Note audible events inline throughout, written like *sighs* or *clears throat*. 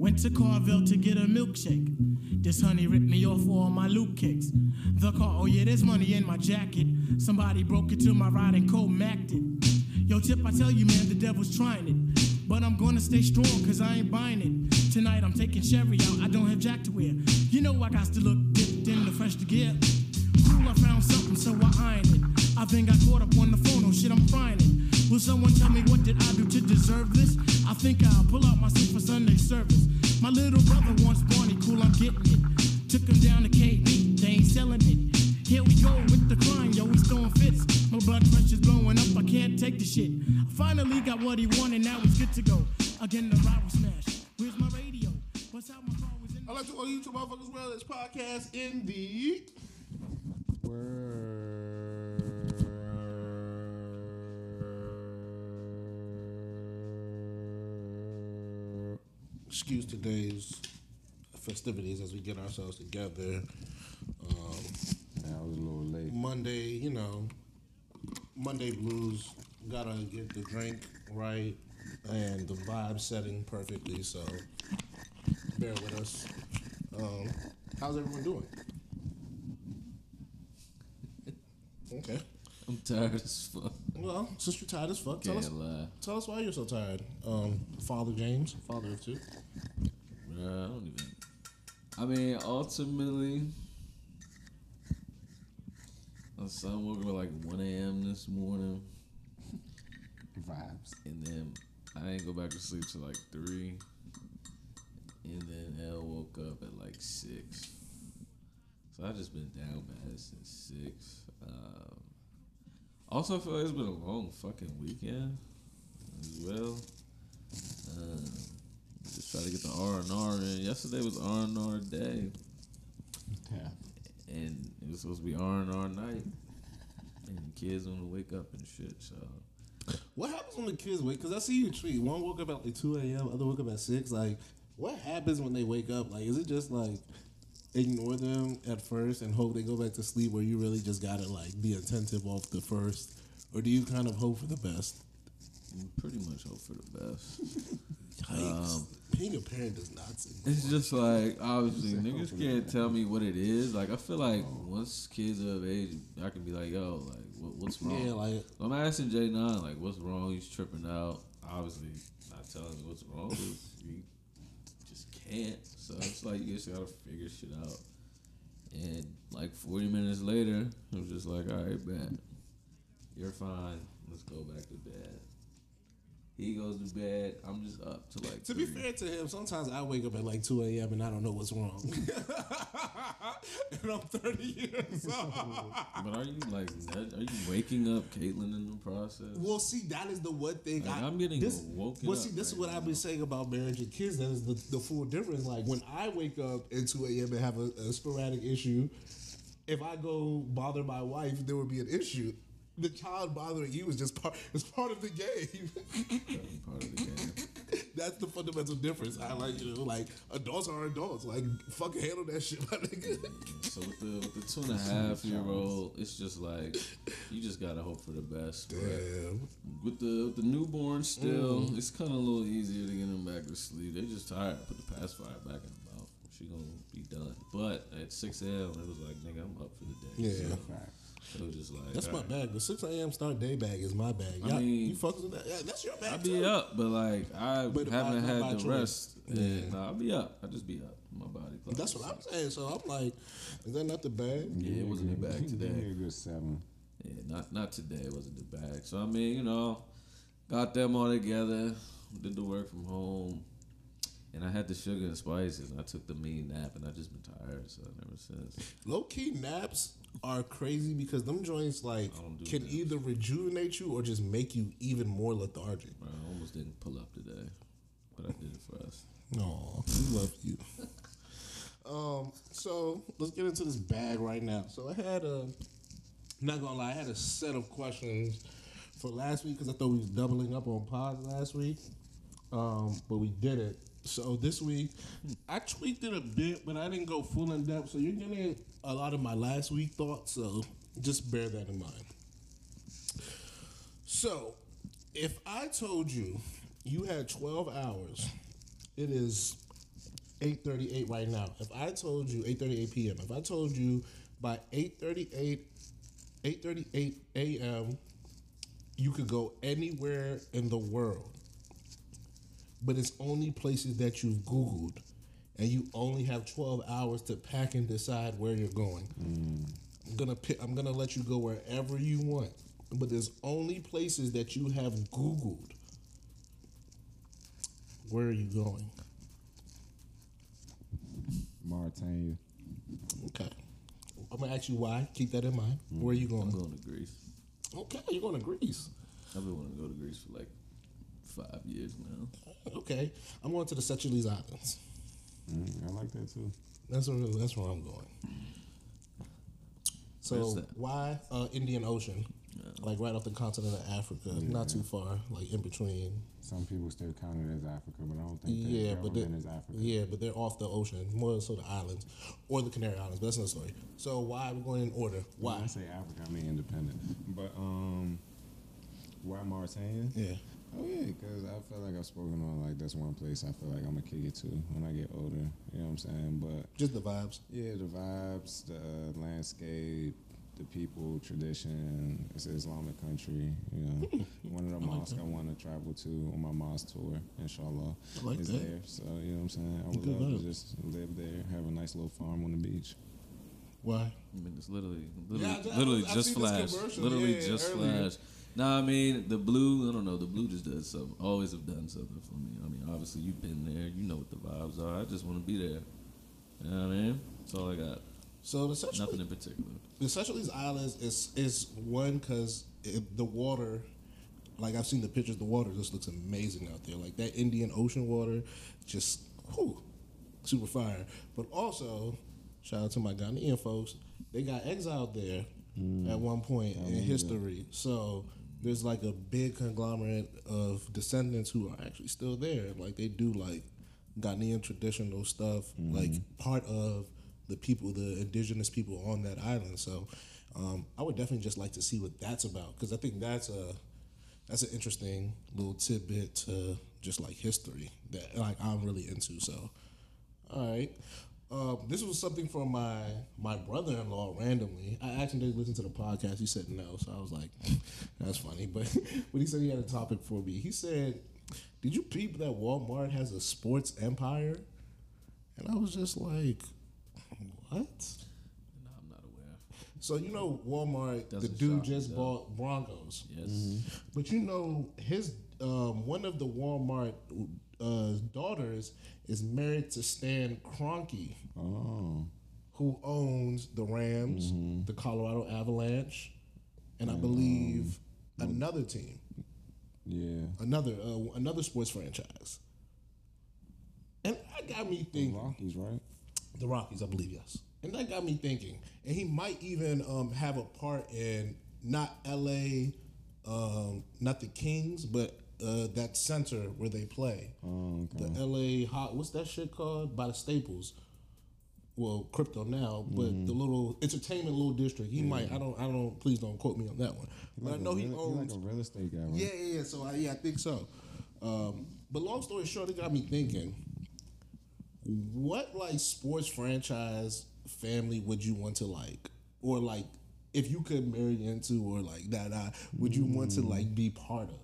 Went to Carvel to get a milkshake. This honey ripped me off all my loot cakes. The car, oh yeah, there's money in my jacket. Somebody broke into my ride and cold macked it. Yo, Tip, I tell you, man, the devil's trying it. But I'm gonna stay strong, cause I ain't buying it. Tonight I'm taking Sherry out, I don't have Jack to wear. You know I got to look dipped in the fresh to gear. Cool, I found something, so I ironed it. I then got caught up on the phone, oh shit, I'm frying it. Will someone tell me what did I do to deserve this? I think I'll pull out my suit for Sunday service. My little brother wants Barney, cool, I'm getting it. Took him down to KB, they ain't selling it. Here we go with the crime, yo, he's throwing fits. My blood pressure's blowing up, I can't take the shit. I finally got what he wanted, now he's good to go. Again, the ride smash. Where's my radio? What's out my car was in I like to all you two motherfuckers well this podcast in the excuse today's festivities as we get ourselves together. Um, Yeah, I was a little late. Monday, you know, Monday blues. Gotta get the drink right and the vibe setting perfectly. So bear with us. Um, how's everyone doing? Okay. I'm tired as fuck. Well, since you're tired as fuck, tell us, tell us why you're so tired. Um, Father James, father of two. Bruh, I don't even. I mean, ultimately, my son woke up at like 1 a.m. this morning, Vibes. and then I didn't go back to sleep till like 3. And then Elle woke up at like 6. So I've just been down bad since 6. Um, also, I feel like it's been a long fucking weekend as well. Um, just try to get the R and R in. Yesterday was R and R day, Yeah. and it was supposed to be R and R night, and kids want to wake up and shit. So What happens when the kids wake? Because I see you treat One woke up at like two a.m. Other woke up at six. Like, what happens when they wake up? Like, is it just like ignore them at first and hope they go back to sleep, or you really just gotta like be attentive off the first, or do you kind of hope for the best? You pretty much hope for the best. *laughs* Yikes! Um, Being a parent does not seem. It's just like obviously niggas can't tell me what it is. Like I feel like once kids are of age, I can be like, yo, like what, what's wrong? Yeah, like So I'm asking J Nine like, what's wrong? He's tripping out. Obviously, not telling me what's wrong. *laughs* 'cause You just can't. So it's like you just gotta figure shit out. And like 40 minutes later, I'm just like, all right, bet. You're fine. Let's go back to bed. He goes to bed. I'm just up to like. To be three. fair to him, sometimes I wake up at like 2 a.m. and I don't know what's wrong. *laughs* *laughs* and I'm 30 years old. *laughs* But are you like, are you waking up Caitlyn in the process? Well, see, that is the one thing. Like, I, I'm getting this, woken Well, up see, this is right what I've been saying about marriage and kids. That is the, the full difference. Like when I wake up at 2 a.m. and have a, a sporadic issue, if I go bother my wife, there would be an issue. The child bothering you is just part. It's part of the game. That's *laughs* part of the game. That's the fundamental difference. I like you know, like adults are adults. Like fucking handle that shit, my nigga. Mm, so with the with the two and a half year old, it's just like you just gotta hope for the best. But Damn. with the with the newborn still, mm. it's kind of a little easier to get them back to sleep. They just tired. Put the pacifier back in the mouth. She gonna be done. But at six a.m., it was like nigga, I'm up for the day. Yeah. So Fact. It was just like That's my alright. bag. The 6 a.m. start day bag is my bag. I Y'all, mean- you fucks with that? Yeah, that's your bag. I be too. up, but like I But haven't by- had the choice. rest. Yeah, Yeah. nah, I'll be up. I just be up. My body clock. That's what I'm saying. So I'm like, is that not the bag? Yeah, it wasn't the bag Give me today. a good seven. Yeah, not not today. It wasn't the bag. So I mean, you know, got them all together. Did the work from home, and I had the sugar and spices. And I took the mean nap, and I just been tired. So ever since. Low key naps are crazy because them joints like don't can either rejuvenate you or just make you even more lethargic. Bro, I almost didn't pull up today, but I did it for us. No, we love you. *laughs* um, so let's get into this bag right now. So I had a, not gonna lie, I had a set of questions for last week because I thought we was doubling up on pods last week, um, but we did it. So this week, I tweaked it a bit, but I didn't go full in depth. So you're getting a lot of my last week thoughts. So just bear that in mind. So, if I told you you had 12 hours, it is 8:38 right now. If I told you 8:38 p.m. If I told you by 8:38 8:38 a.m. you could go anywhere in the world, but it's only places that you've Googled, and you only have 12 hours to pack and decide where you're going. Mm. I'm gonna pick, I'm gonna let you go wherever you want, but there's only places that you have Googled. Where are you going? Mauritania. Okay. I'm gonna ask you why. Keep that in mind. Mm. Where are you going? I'm going? going to Greece. Okay, you're going to Greece. I've been wanting to go to Greece for like five years now. Okay, I'm going to the Seychelles Islands. Mm, I like that too. That's where that's where I'm going. So why uh, Indian Ocean? Like right off the continent of Africa, not too far, like in between. Some people still count it as Africa, but I don't think Yeah, but they, is Africa. yeah, but they're off the ocean, more so the islands or the Canary Islands. But that's another story. So why we're we going in order? Why? When Why? I say Africa, I mean independent. But um, why Mauritania? Yeah. Oh yeah, because I feel like I've spoken on like that's one place I feel like I'm gonna kick it to when I get older. You know what I'm saying? But Just the vibes. yeah, the vibes, the uh, landscape, the people, tradition. It's an Islamic country. You know, one of the mosques I want to travel to on my mosque tour, inshallah, I like is that. there. So you know what I'm saying? I would Good love vibe. to just live there, have a nice little farm on the beach. Why? I mean, it's literally, literally, Yeah, I- literally I've just seen this flash. Literally yeah, just flash. Nah, I mean the blue. I don't know. The blue just does something. Always have done something for me. I mean, obviously you've been there. You know what the vibes are. I just want to be there. You know what I mean? That's all I got. So the Seychelles, Nothing in particular. the Seychelles Islands is is one because the water, like I've seen the pictures, the water just looks amazing out there. Like that Indian Ocean water, just whew, super fire. But also, shout out to my Ghanaian folks, they got exiled there mm. at one point in history. So there's like a big conglomerate of descendants who are actually still there. Like they do like Ghanaian traditional stuff, like part of the people, the indigenous people on that island. So um, I would definitely just like to see what that's about because I think that's a that's an interesting little tidbit to just like history that like I'm really into. So, all right. Um, this was something from my my brother-in-law randomly. I asked him to listen to the podcast. He said no, so I was like, *laughs* "That's funny." But *laughs* when he said he had a topic for me, he said, "Did you peep that Walmart has a sports empire?" And I was just like, "What?" No, I'm not aware. So you know, Walmart, Doesn't the dude shock me, just though. bought Broncos. Yes. But you know, his um, one of the Walmart uh, daughters is married to Stan Kroenke, Oh, who owns the Rams, the Colorado Avalanche, and I believe another team, yeah. another uh, another sports franchise. And that got me thinking. The. Rockies, right? The Rockies, I believe, yes. And that got me thinking. And he might even um, have a part in not LA, um, not the Kings, but uh, that center where they play. Oh, okay. The LA, hot, what's that shit called? By the Staples. Well, crypto now, but Mm-hmm. the little entertainment little district. He might. I don't. I don't. Please don't quote me on that one. But Like I know a he owns. like a real estate guy, right? Yeah, yeah, yeah. So I, yeah, I think so. Um, but long story short, it got me thinking: what like sports franchise family would you want to like, or like if you could marry into, or like that, would you want to like be part of?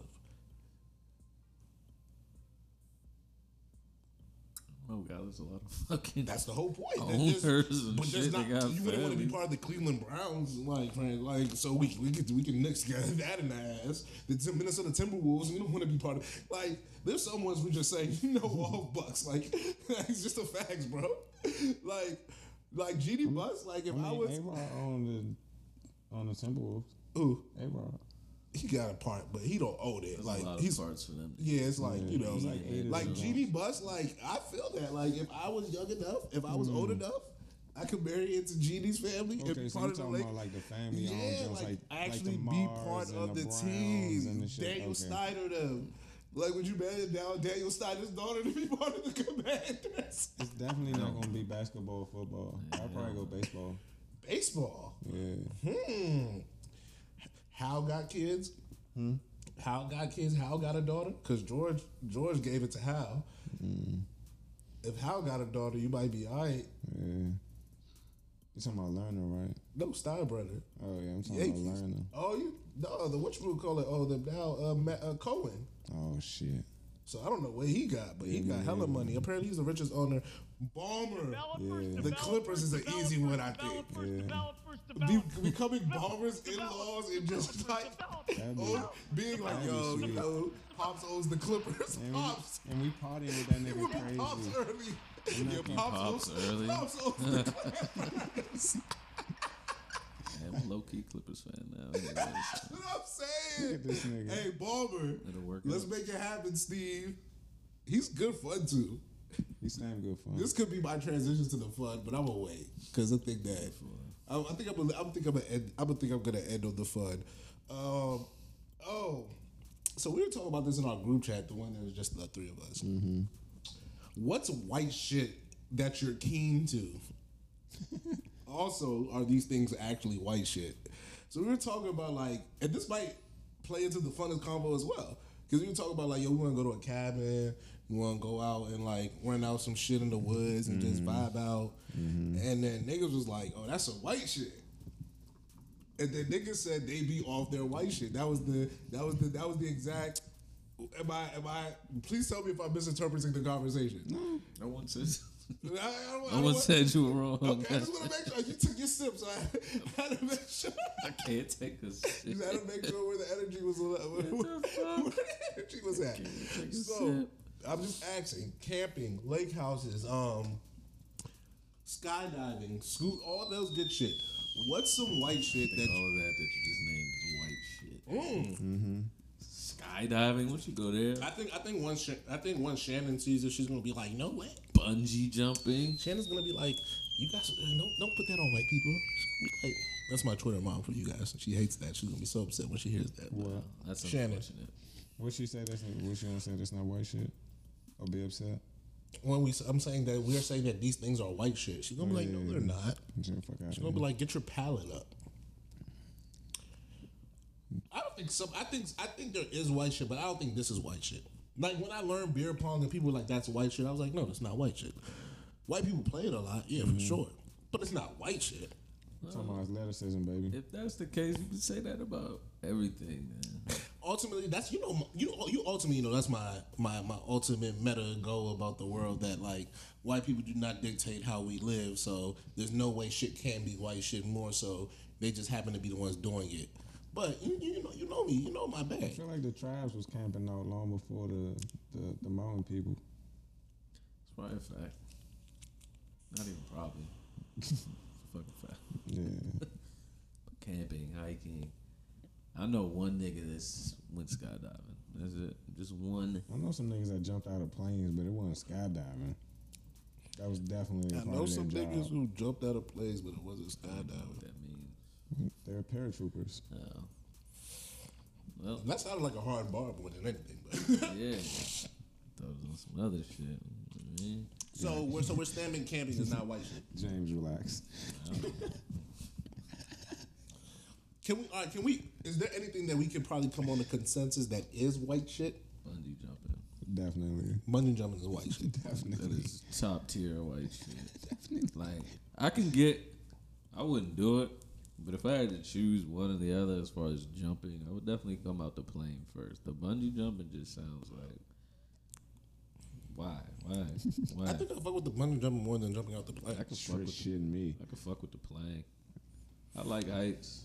Oh god, there's a lot of fucking. That's the whole point. Owners There's- and but there's shit, not, got you wouldn't want to be part of the Cleveland Browns, like, friend, like, so we we can we can nix *laughs* that in the ass. The Tim- Minnesota Timberwolves, we don't want to be part of. Like, there's some ones we just say, *laughs* no, all *laughs* Bucks. Like, it's just the facts, bro. Like, like GD Bucks. Like, if I I, was, A-Rod on the on the Timberwolves. ooh, A-Rod. He got a part, but he don't own it. There's like, a lot he's of parts for them. Yeah, it's like you know, he's like like eight like them. GD Bus. Like I feel that. Like if I was young enough, if I was old enough, I could marry into GD's family and Okay, be so part you of the talking lake. about like the family Yeah, owned like, like, actually like the be part and of the, Browns team. and the shit. Daniel okay. Snyder, them. Like, would you marry down Daniel Snyder's daughter to be *laughs* part of the Commanders? It's definitely not gonna be basketball, football. I'll probably go baseball. Baseball. Yeah. Hmm. Hal got kids. Hmm? Hal got kids. Hal got a daughter because George George gave it to Hal. if Hal got a daughter, you might be alright. Yeah. You talking about Lerner, right? No, Steinbrenner. Oh yeah, I'm talking Yankees. about Lerner. Oh, you no, the what you call it? Oh, the now uh, Matt, uh, Cohen. Oh shit. So I don't know what he got, but he Yeah, got hella money. Apparently, he's the richest owner. Ballmer. Yeah. The Clippers is an easy one, I think. Be, becoming Ballmer's in-laws and just like That'd be- oh, being like, That'd yo, you know, Pops owns the Clippers. And we, Pops. and we partying with that It would be nigga Pops crazy. early. Yeah, Pops, Pops early. Pops owns the *laughs* Clippers. *laughs* I'm a low key Clippers fan now. That's what I'm saying. Look at this nigga. Hey, Ballmer. It'll work Let's out. make it happen, Steve. He's good fun too. He's damn good fun. This could be my transition to the fun, but I'm gonna wait because I think that I, I think I'm gonna, I'm think I'm gonna end, I'm gonna think I'm gonna end on the fun. Um, oh, so we were talking about this in our group chat, the one that was just the three of us. What's white shit that you're keen to? *laughs* also, are these things actually white shit? So we were talking about like, and this might play into the funnest combo as well. Because we were talking about like, yo, we want to go to a cabin, we want to go out and like run out some shit in the woods and just mm-hmm. vibe out. Mm-hmm. And then niggas was like, oh, that's some white shit. And then niggas said they be off their white shit. That was the that was the that was the exact. Am I am I? Please tell me if I'm misinterpreting the conversation. No one says. *laughs* I, I don't, I No one said you were wrong. Okay, I just want to make sure you took your sips. So *laughs* I had to make sure. I can't take this. You shit. had to make sure where the energy was. Where, where, the *laughs* where the energy was at. So sip. I'm just asking: camping, lake houses, um, skydiving, scoot, all those good shit. What's some white shit All that? of that that you just named is white shit. Mm. Skydiving, once you go there. I think I think once Sha- I think once Shannon sees it, she's gonna be like, "No way." Bungee jumping. Shannon's gonna be like, "You guys, uh, don't don't put that on white people." She's gonna be like, That's my Twitter mom for you guys. She hates that. She's gonna be so upset when she hears that. What? That's Shannon. unfortunate. What she say? That's what she gonna say? That's not white shit. Or be upset? When we, I'm saying that we're saying that these things are white shit. She's gonna be like, no, they're mm. not. Get the fuck out She's gonna be like, get your palate up. I don't think some. I think I think there is white shit, but I don't think this is white shit. Like when I learned beer pong and people were like, "That's white shit," I was like, "No, that's not white shit." White people play it a lot, yeah, for mm-hmm. sure, but it's not white shit. Talking about athleticism, baby. If that's the case, you can say that about everything, man. Ultimately, that's you know you you ultimately you know that's my my my ultimate meta goal about the world that like white people do not dictate how we live, so there's no way shit can be white shit. More so, they just happen to be the ones doing it. But you, you know you know me, you know my back. I feel like the tribes was camping out long before the the, the Mayan people. It's probably a fact. Not even probably. *laughs* it's a fucking fact. Yeah. *laughs* Camping, hiking. I know one nigga that's went skydiving. That's it. Just one. I know some niggas that jumped out of planes, but it wasn't skydiving. That was definitely I know some job. niggas who jumped out of planes, but it wasn't I don't know what skydiving. that means. They're paratroopers. Oh. Well, That sounded like a hard bar more than anything. But *laughs* yeah. Thought it was on some other shit. I mean, so we're so we're standing camping is not white shit. James, relax. Can we? All right, can we? Is there anything that we can probably come on a consensus that is white shit? bungee jumping. Definitely. Bungee jumping is white *laughs* shit. Definitely. is top tier white shit. Definitely. Like I can get, I wouldn't do it, but if I had to choose one or the other as far as jumping, I would definitely come out the plane first. The bungee jumping just sounds like, why, why, why? I think I fuck with the bungee jumping more than jumping out the plane. I can fuck Straight with, shitting me. I could fuck with the plane. I like heights.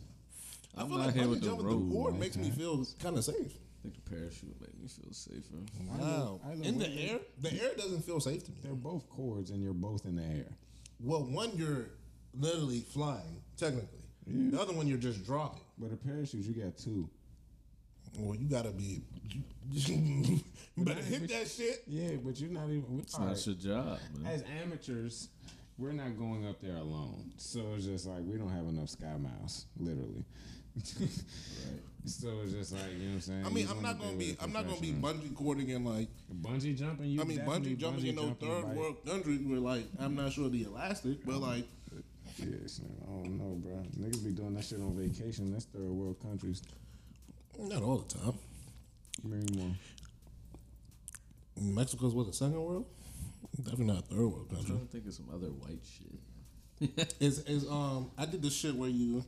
I I'm feel not like here bungee with the jumping road. the board like makes me feel kind of safe. I think the parachute would make me feel safer. Wow. I love In the air, the air doesn't feel safe to me. They're both cords and you're both in the air. Well, one you're literally flying technically. The other one you're just dropping. But a parachute, you got two. Well, you gotta be. You *laughs* better hit that shit. Yeah, but you're not even. It's not your job, man. As amateurs, we're not going up there alone. So it's just like we don't have enough sky miles, literally. Right. So it's just like you know what I'm saying. I mean, I'm not gonna be. I'm not gonna be bungee cording and like. bungee jumping. You I mean, bungee jumping in no jumping third by- world country where like I'm not sure the elastic, but like Yes, man. I don't know, bro. Niggas be doing that shit on vacation. That's third world countries. not all the time. Maybe more. Mexico's what the second world. Definitely not third world country. I'm country. trying to think of some other white shit. *laughs* Is is um I did the shit where you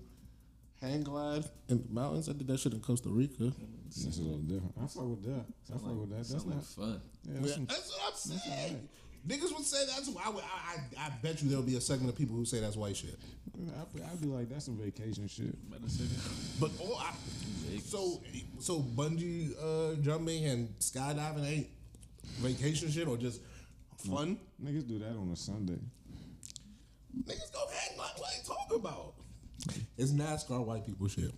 hang glide in the mountains. I did that shit in Costa Rica. That's a little different. I fuck with that. I fuck with that. That's Sounds like not. fun. Yeah, Yeah, that's some, that's what I'm saying. Niggas would say that's why I, would- I, I, I bet you there'll be a segment of people who say that's white shit. I'd, be- I'd be like, that's some vacation shit. Better say that. But oh, I, so so bungee uh, jumping and skydiving ain't vacation shit or just fun. Niggas do that on a Sunday. Niggas go hang glide. What are you talking about? It's NASCAR white people shit.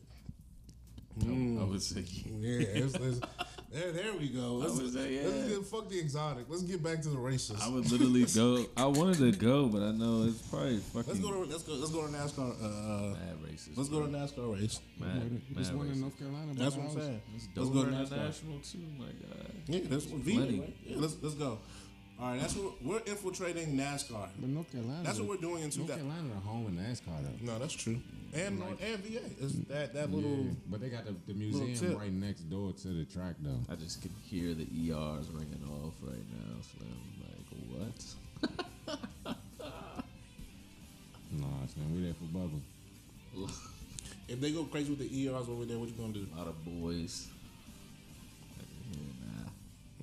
I would say Yeah, it's, it's, there, there we go. Let's, would say, let's get fuck the exotic. Let's get back to the races. I would literally go. I wanted to go, but I know it's probably fucking let's go to let's go let's go to NASCAR. Uh, mad racist. let's go to NASCAR race. mad, There's mad one in. North Carolina. That's what I'm saying. Let's go to NASCAR. International too. My God. Yeah, that's what Vita, right? Yeah, let's let's go. All right, that's what we're infiltrating NASCAR. But North Carolina. That's what we're doing in 2000. North 2000. Carolina, the home of NASCAR though. No, that's true. And Right. and VA is that that little. Yeah, but they got the, the museum right next door to the track though. I just can hear the ERs ringing off right now. So I'm like, what? *laughs* Nah, man, we there for Bubba. If they go crazy with the ERs over there, what you gonna do? A lot of boys. I can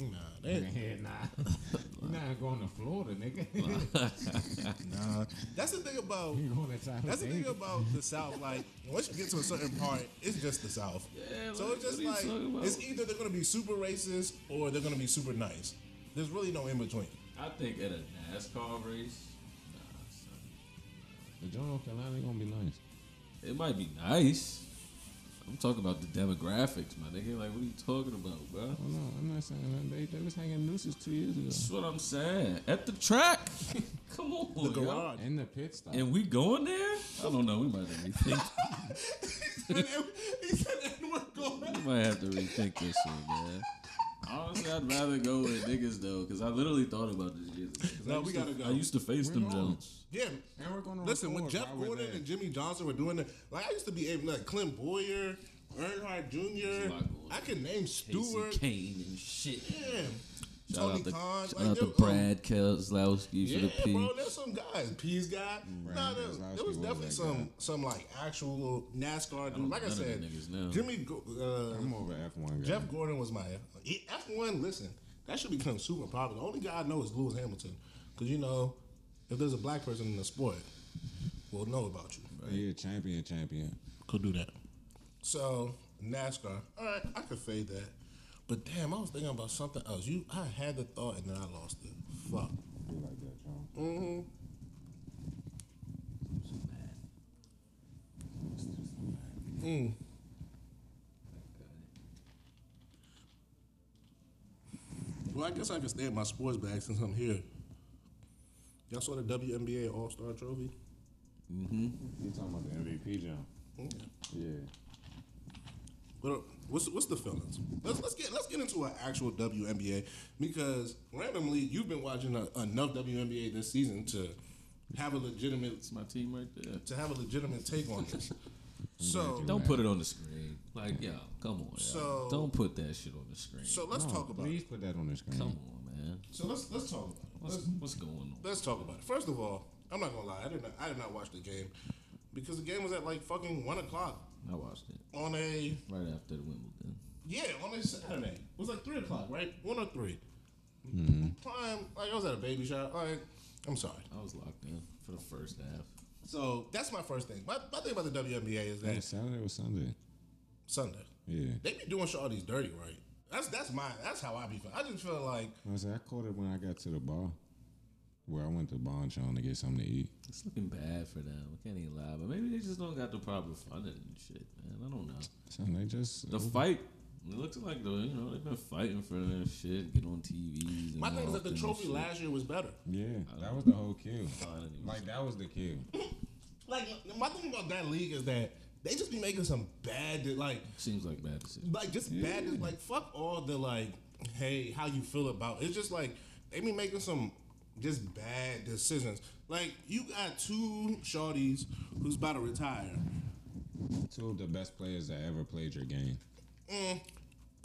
hear, nah. Nah, they, nah. *laughs* You're not going to Florida, nigga. *laughs* nah. That's the thing about. you going to That's the thing about the South. Like once you get to a certain part, it's just the South. Yeah, So like, it's just what are you like it's either they're gonna be super racist or they're gonna be super nice. There's really no in between. I think at a NASCAR race, nah, son. The John North Carolina gonna be nice. it might be nice. I'm talking about the demographics, my nigga. Like, what are you talking about, bro? Oh no, I'm not saying that. They, they was hanging nooses two years ago. That's what I'm saying. At the track. *laughs* Come on, The yo. garage. In the pit stop. And we going there? I don't know. We might have to rethink. *laughs* he said that we're going. we might have to rethink this one, man. Honestly, I'd rather go with niggas though, because I literally thought about this years ago. 'Cause I No, used we to- gotta go. I used to face We're them. Jones. Yeah. And we're gonna Listen, when Jeff Gordon and Jimmie Johnson were doing it, like I used to be able, like Clint Bowyer, Earnhardt Jr. a lot going I could name Casey Stewart. Kahne and shit. Yeah. Shout Tony out to, Khan. shout like, out to Brad Keselowski Yeah, for the P. bro, there's some guys. Pease guy. Brad Nah, there, there was definitely some guy. some like actual NASCAR dude. Like I none of the said. Jimmy uh, I'm over F1 guy. Jeff Gordon was my F one. Listen, that should become super popular. The only guy I know is Lewis Hamilton, because you know, if there's a black person in the sport, we'll know about you. Yeah, champion, champion. Could do that. So NASCAR. All right, I could fade that. But damn, I was thinking about something else. You, I had the thought and then I lost it. Fuck. Be like that, John. Mm-hmm. Mm. Well, I guess I can stay in my sports bag since I'm here. Y'all saw the WNBA All Star Trophy? Mm-hmm. You talking about the MVP, John? Yeah. Yeah. What, what's what's the feelings? Let's let's get let's get into an actual WNBA because randomly you've been watching a, enough WNBA this season to have a legitimate It's my team right there. to have a legitimate take on this. So Don't put it on the screen. Like, yo, come on, yo. So- Don't put that shit on the screen. so let's No, talk about Please it. put that on the screen. come on, man. So let's let's talk about it. What's, Let's, what's going on? let's talk about it. First of all, I'm not gonna lie, I did not I did not watch the game because the game was at like fucking one o'clock I watched it on a right after the Wimbledon. yeah on a Saturday. It was like three o'clock, right? One or 3 mm-hmm. Prime, like I was at a baby shower. Like I'm sorry. I was locked in for the first half. So that's my first thing. My, my thing about the WNBA is Yeah, that Saturday or Sunday? Sunday Yeah. they be doing shorties dirty, right? That's that's my that's how I be. feeling. I just feel like I said I caught it when I got to the bar, where I went to Bonchon to get something to eat. It's looking bad for them. I can't even lie, but maybe they just don't got the proper funding and shit, man. I don't know. So they just The fight. It looks like the you know they've been fighting for their shit, get on TVs. And my thing is that the trophy last year was better. yeah, that was the whole kill. I didn't even- Like that was the kill. *laughs* Like my thing about that league is that they just be making some bad like Seems like bad decision. like just bad like fuck all the like hey how you feel about it's just like they be making some just bad decisions. Like you got two shorties who's about to retire. Two of the best players that ever played your game. Mm,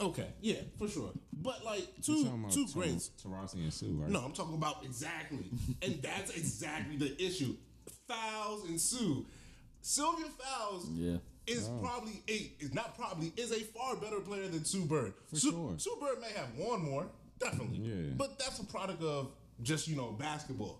okay, yeah, for sure. But like You're two talking about two Tar- greats. Taurasi and Sue, right? No, I'm talking about exactly, and that's exactly the issue. Fowles and Sue. Sylvia Fowles Yeah. is probably a is not probably is a far better player than Sue Bird. For Sue, sure. Sue Bird may have won more, definitely. Yeah. But that's a product of just you know basketball.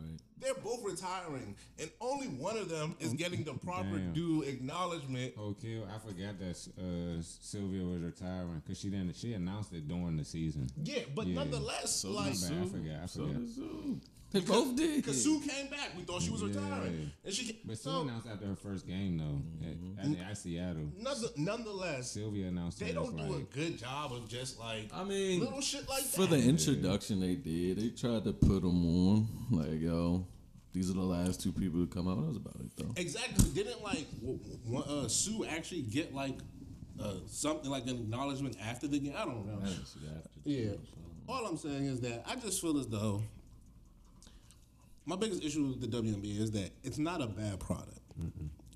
Right. They're both retiring, and only one of them is getting the proper Damn. due acknowledgement. Oh, kill! I forgot that uh, Sylvia was retiring because she didn't. She announced it during the season. Yeah, but Yeah. nonetheless, So like. I forgot, I forgot. Sue. They both did. because Sue came back, we thought she was Yeah. retiring, and she. ca- But Sue so, announced after her first game though at, at, at Seattle. none- nonetheless, Sylvia announced they it don't as do a good job of just like I mean, little shit like that. for the introduction they did, they tried to put them on. Like, yo, these are the last two people to come out. That was about it, though. Exactly. Didn't like w- w- uh, Sue actually get like uh, something like an acknowledgement after the game? I don't know. I didn't see that after the Yeah. show, so. All I'm saying is that I just feel as though my biggest issue with the WNBA is that it's not a bad product.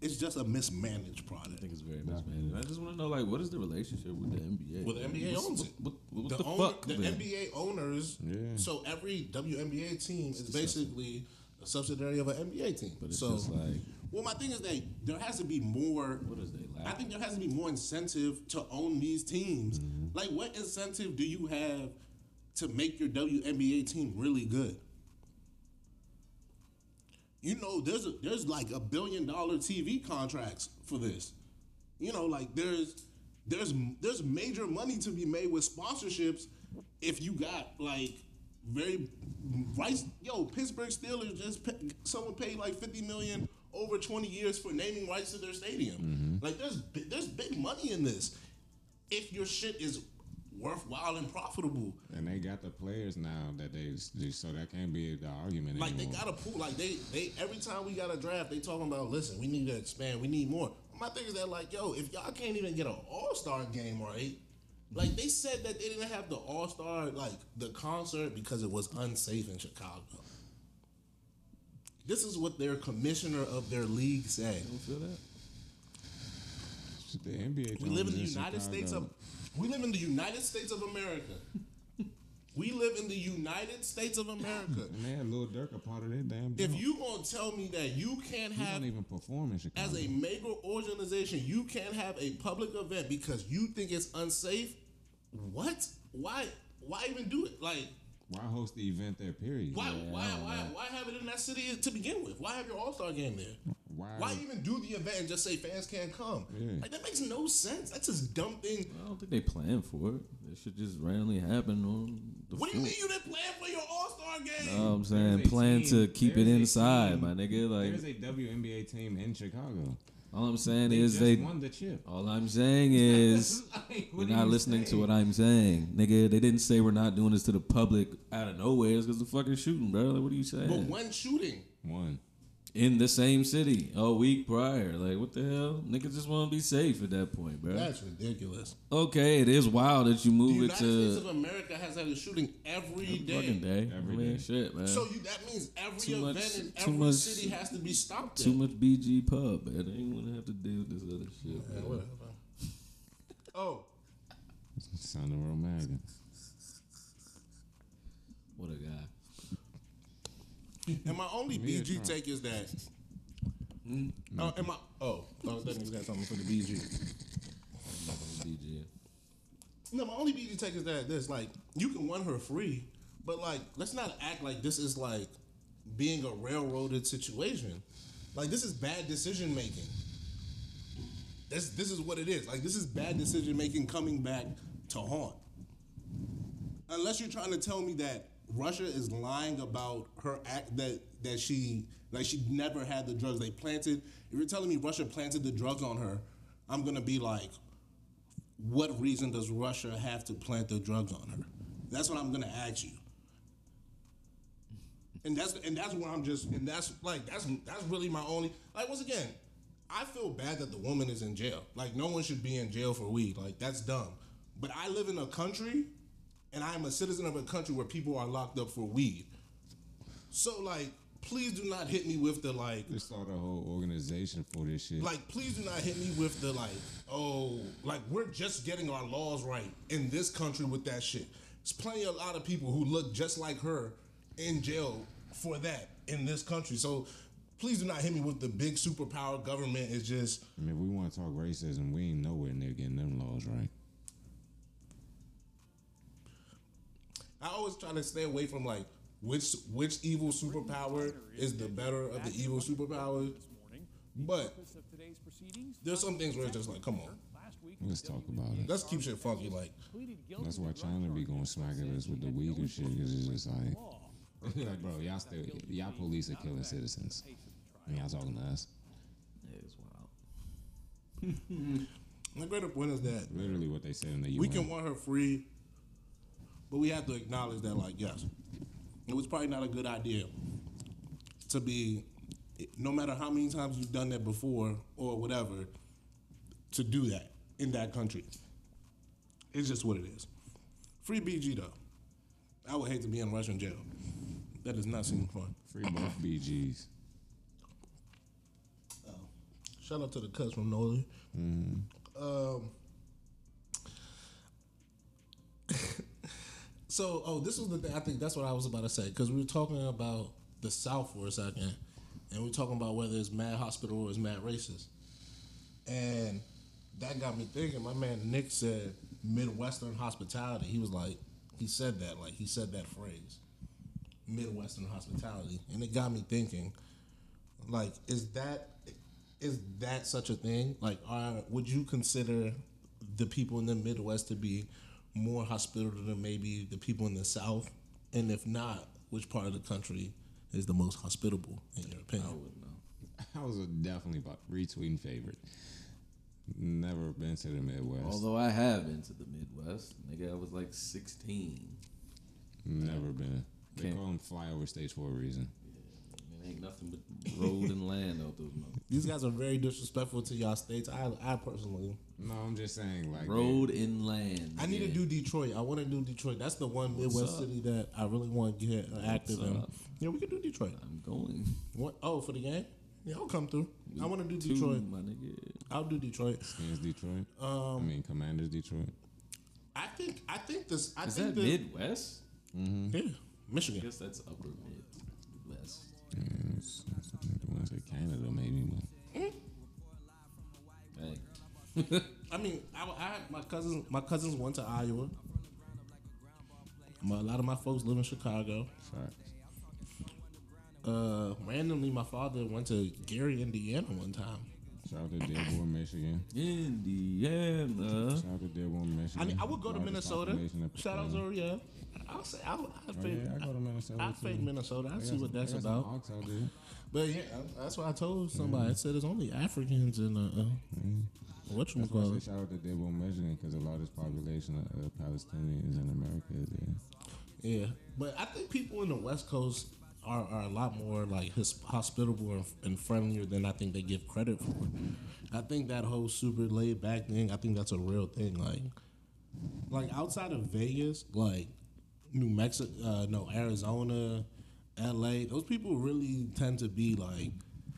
It's just a mismanaged product. I think it's very mismanaged. I just want to know, like, what is the relationship with the NBA? Well, the NBA What's- owns what, it. What, what, the the, owner- fuck? the then? NBA owners. Yeah. So every WNBA team is basically a subsidiary of an NBA team. But it's so, just like, well, my thing is that there has to be more. what is they I think there has to be more incentive to own these teams. Mm-hmm. Like, what incentive do you have to make your WNBA team really good? You know, there's a, there's like a billion dollar TV contracts for this. You know, like there's there's there's major money to be made with sponsorships if you got like very rights. Yo, Pittsburgh Steelers just pay, someone paid like fifty million over twenty years for naming rights to their stadium. Mm-hmm. Like there's there's big money in this. If your shit is worthwhile and profitable, and they got the players now that they, they so that can't be the argument like they got a pool. Like they they every time we got a draft, they talking about listen, we need to expand, we need more. My thing is that like, yo, if y'all can't even get an All Star game right, like they said that they didn't have the All Star like the concert because it was unsafe in Chicago. This is what their commissioner of their league said. You feel that? the NBA. We live in the United Chicago. States of we live in the United States of America. we live in the United States of America. *laughs* Man, Lil Durk a part of that damn. If joint. you gonna tell me that you can't he have don't even perform in Chicago. as a major organization, you can't have a public event because you think it's unsafe. What? Why? Why even do it? Like, why host the event there? Period. why? Yeah, why? Why? Why have it in that city to begin with? Why have your All Star game there? Why? Why even do the event and just say fans can't come? Yeah. Like that makes no sense. That's just dumb thing. I don't think they planned for it. It should just randomly happen on the What do you mean you didn't plan for your All Star game? know what I'm saying? a Plan team- to keep it there's a inside, team- my nigga. Like there's a WNBA team in Chicago. all I'm saying They is just they. won the chip. All I'm saying *laughs* is. Like, You're not you listening to what I'm saying, nigga. They didn't say we're not doing this to the public out of nowhere. It's because the fucking shooting, bro. Like, what are you saying? but when shooting, One. In the same city a week prior, like what the hell? Niggas just want to be safe at that point, bro. that's ridiculous. okay, it is wild that you The move it United States of America has had a shooting every day. fucking day. Every I mean, day. shit, man. So you, that means every Too event much- in too every much- city has to be stopped. Too at. much BG pub, man. They ain't gonna have to deal with this other shit. Yeah, man. whatever. Oh, Sound of Romaga. What a guy. *laughs* and my only BG take is that. Oh, and my oh, oh, that got something for the BG. BG. No, my only BG take is that there's like you can win her free, but like let's not act like this is like being a railroaded situation. Like this is bad decision making. This this is what it is. Like this is bad decision making coming back to haunt. Unless you're trying to tell me that Russia is lying about her act that that she like she never had the drugs they planted. If you're telling me Russia planted the drugs on her, I'm gonna be like, what reason does Russia have to plant the drugs on her? That's what I'm gonna ask you. And that's and that's where I'm just and that's like that's that's really my only like once again, I feel bad that the woman is in jail. Like no one should be in jail for weed. Like that's dumb. But I live in a country and I am a citizen of a country where people are locked up for weed. So like please do not hit me with the like They start a whole organization for this shit. like please do not hit me with the like oh like we're just getting our laws right in this country with that shit there's plenty a lot of people who look just like her in jail for that in this country so please do not hit me with the big superpower government is just I mean, if we want to talk racism, we ain't nowhere near getting them laws right. I always try to stay away from like which which evil superpower is the better of the evil superpowers but there's some things where it's just like come on Let's talk about it. let's keep shit funky like That's why China be going smack at us with the Uyghur shit, because it's just like, like, *laughs* bro, y'all still, y'all police are killing citizens. And y'all talking to us. Yeah, it's wild. *laughs* my greater point is that Literally what they said in the UN. we can want her free, but we have to acknowledge that, like, yes, it was probably not a good idea to be, no matter how many times you've done that before or whatever, to do that in that country. It's just what it is. Free BG though. I would hate to be in Russian jail. That does not seem fun. Free both BGs. Shout out to the cuts from Noli. Um, so, oh, this was the thing. I think that's what I was about to say because we were talking about the South for a second, and we are talking about whether it's mad hospital or it's mad racist, and that got me thinking. My man Nick said Midwestern hospitality. He was like, he said that, like he said that phrase, Midwestern hospitality, and it got me thinking like is that is that such a thing like are would you consider the people in the midwest to be more hospitable than maybe the people in the south and if not which part of the country is the most hospitable in your opinion? I opinion wouldn't know. *laughs* I was definitely about retweeting favorite. Never been to the Midwest. Although I have been to the Midwest, nigga, I was like 16. Never been. They Can't- call them flyover states for a reason. It ain't nothing but road and land out those motherfuckers. these guys are very disrespectful to y'all states i i personally No, I'm just saying, like, Road and land. i need to do detroit i want to do detroit that's the one midwest up? city that i really want to get active in up? yeah we can do detroit I'm going. what oh for the game yeah i'll come through i want to do to detroit my nigga. i'll do detroit Skins Detroit. Um, I mean, Commanders Detroit. I think I think this I Is think that the, Midwest? yeah Michigan. I guess that's upper Midwest. Yeah, it's, it's, I want to say Canada, maybe, but Hey. I mean, I, I had my cousins. My cousins went to Iowa. My, a lot of my folks live in Chicago. facts. Uh, randomly, my father went to Gary, Indiana, one time. Shout out to Dearborn, Michigan. Indiana. Shout out to Dearborn, Michigan. I mean, I would go to Minnesota. Shout out Pecan. to yeah. I'll say I, I Oh, fake. yeah, I go to Minnesota. I too. fake Minnesota. I They see got what some- that's they got some about. Ox out there. But yeah, that's what I told somebody. I said it's only Africans and uh, uh what you That's why I call say it. shout out to Dearborn, Michigan, because the largest population of Palestinians in America is there. Yeah, but I think people in the West Coast are, are a lot more like his, hospitable and, and friendlier than I think they give credit for. I think that whole super laid back thing. I think that's a real thing. Like, like outside of Vegas, like New Mexico, uh, no Arizona, L.A. Those people really tend to be like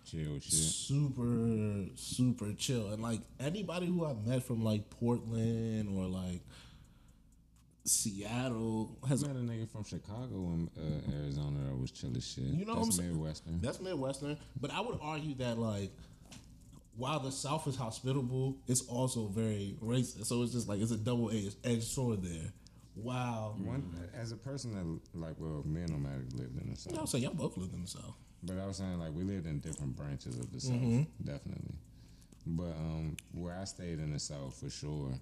Chill shit. super super chill and like anybody who I've met from like Portland or like Seattle has I met a nigga from Chicago and uh, Arizona that was chill as shit. You know what That's I'm saying? Midwestern. That's Midwestern, but I would argue that like while the South is hospitable, it's also very racist. So it's just like it's a double edged sword there. Wow. One, as a person that like, well, me and Nomadic lived in the South, I would say y'all both lived in the South. but I was saying like we lived in different branches of the South, Mm-hmm. definitely. But um, where I stayed in the South for sure,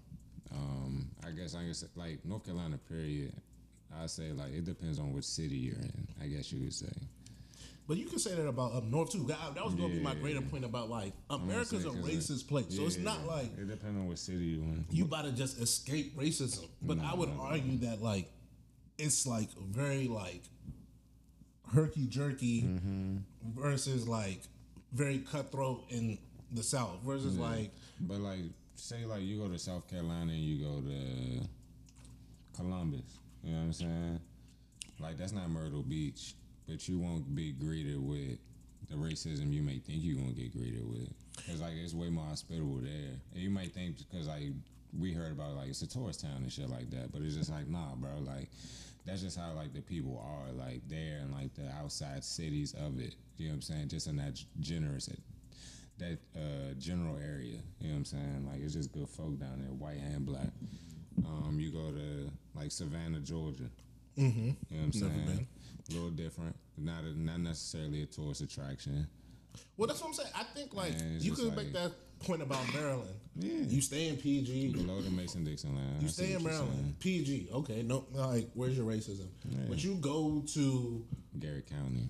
um, I guess I guess like North Carolina. Period. I say like it depends on which city you're in. I guess you would say. But you can say that about up north too. That that was gonna be my Yeah. greater point about like America's a racist place. So it's not like it depends on what city you in. you about to just escape racism. But I would argue that like it's like very like herky jerky mm-hmm. versus like very cutthroat in the South versus like But like, say like you go to South Carolina and you go to Columbus. You know what I'm saying? Like that's not Myrtle Beach. But you won't be greeted with the racism you may think you're gonna get greeted with. Cause like it's way more hospitable there, and you might think because like we heard about like it's a tourist town and shit like that, but it's just like nah, bro. Like that's just how like the people are like there and like the outside cities of it. You know what I'm saying? Just in that generous that uh, general area. You know what I'm saying? Like it's just good folk down there, white and black. Um, you go to like Savannah, Georgia. Mm-hmm. You know what I'm Never saying? been. A little different. Not a, not necessarily a tourist attraction. Well, that's what I'm saying. I think like you could like- make that point about Maryland. Yeah. You stay in PG. Below the Mason Dixon line. You I stay in Maryland, PG. Okay, no, like where's your racism? Yeah. But you go to. Garrett County.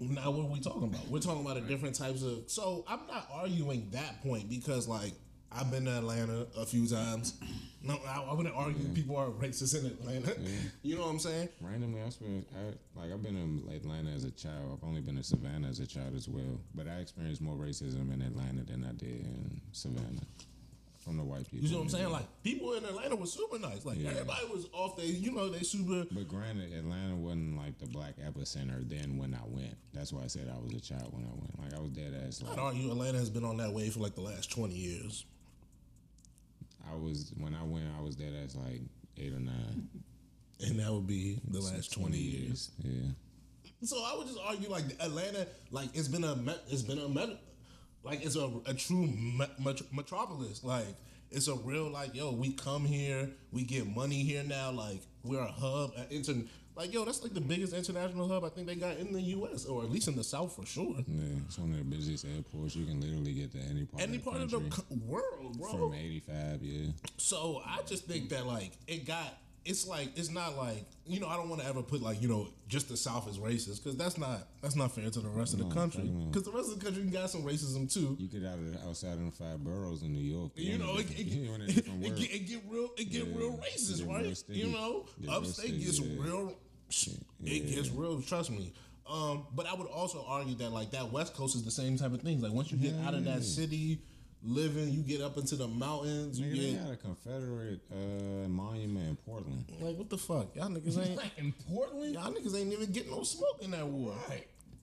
now. What are we talking about? We're talking about the different types of. So I'm not arguing that point because like I've been to Atlanta a few times. No, I, I wouldn't argue people are racist in Atlanta. *laughs* You know what I'm saying? Randomly, I spent I, like I've been in Atlanta as a child. I've only been to Savannah as a child as well. But I experienced more racism in Atlanta than I did in Savannah from the white people. You know what I'm saying? Atlanta. Like people in Atlanta was super nice. Like Yeah. everybody was off. They, you know, they super. But granted, Atlanta wasn't like the black epicenter then when I went. That's why I said I was a child when I went. Like I was dead ass. I'd Like argue Atlanta has been on that way for like the last 20 years. I was when I went. I was dead as like eight or nine. *laughs* And that would be the last 20 years. Yeah. So I would just argue like Atlanta, like it's been a met, it's been a met, like it's a, a true met, met, metropolis. Like it's a real like yo, we come here, we get money here now. Like we're a hub, an inter, like yo, that's like the biggest international hub I think they got in the U.S. or at least in the South for sure. Yeah, it's one of the busiest airports. You can literally get to any part. Any of the part of the world, bro. from '85. Yeah, So I just think that like it got it's like it's not like you know I don't want to ever put like you know just the South is racist because that's not that's not fair to the rest of the country because the rest of the country got some racism too. you get out of the, outside of the five boroughs in New York. You you're in a know, it, it, *laughs* you're in a it, it get, real it get Yeah, real racist, get right? sticky. You know, Get upstate gets yeah. real. It Yeah. gets real. Trust me. Um, but I would also argue that like that West Coast is the same type of thing. Like once you get out of that city, living, you get up into the mountains. You Nigga, they get got a Confederate uh, monument in Portland. like what the fuck? Y'all niggas ain't. *laughs* in Portland? Y'all niggas ain't even getting no smoke in that war.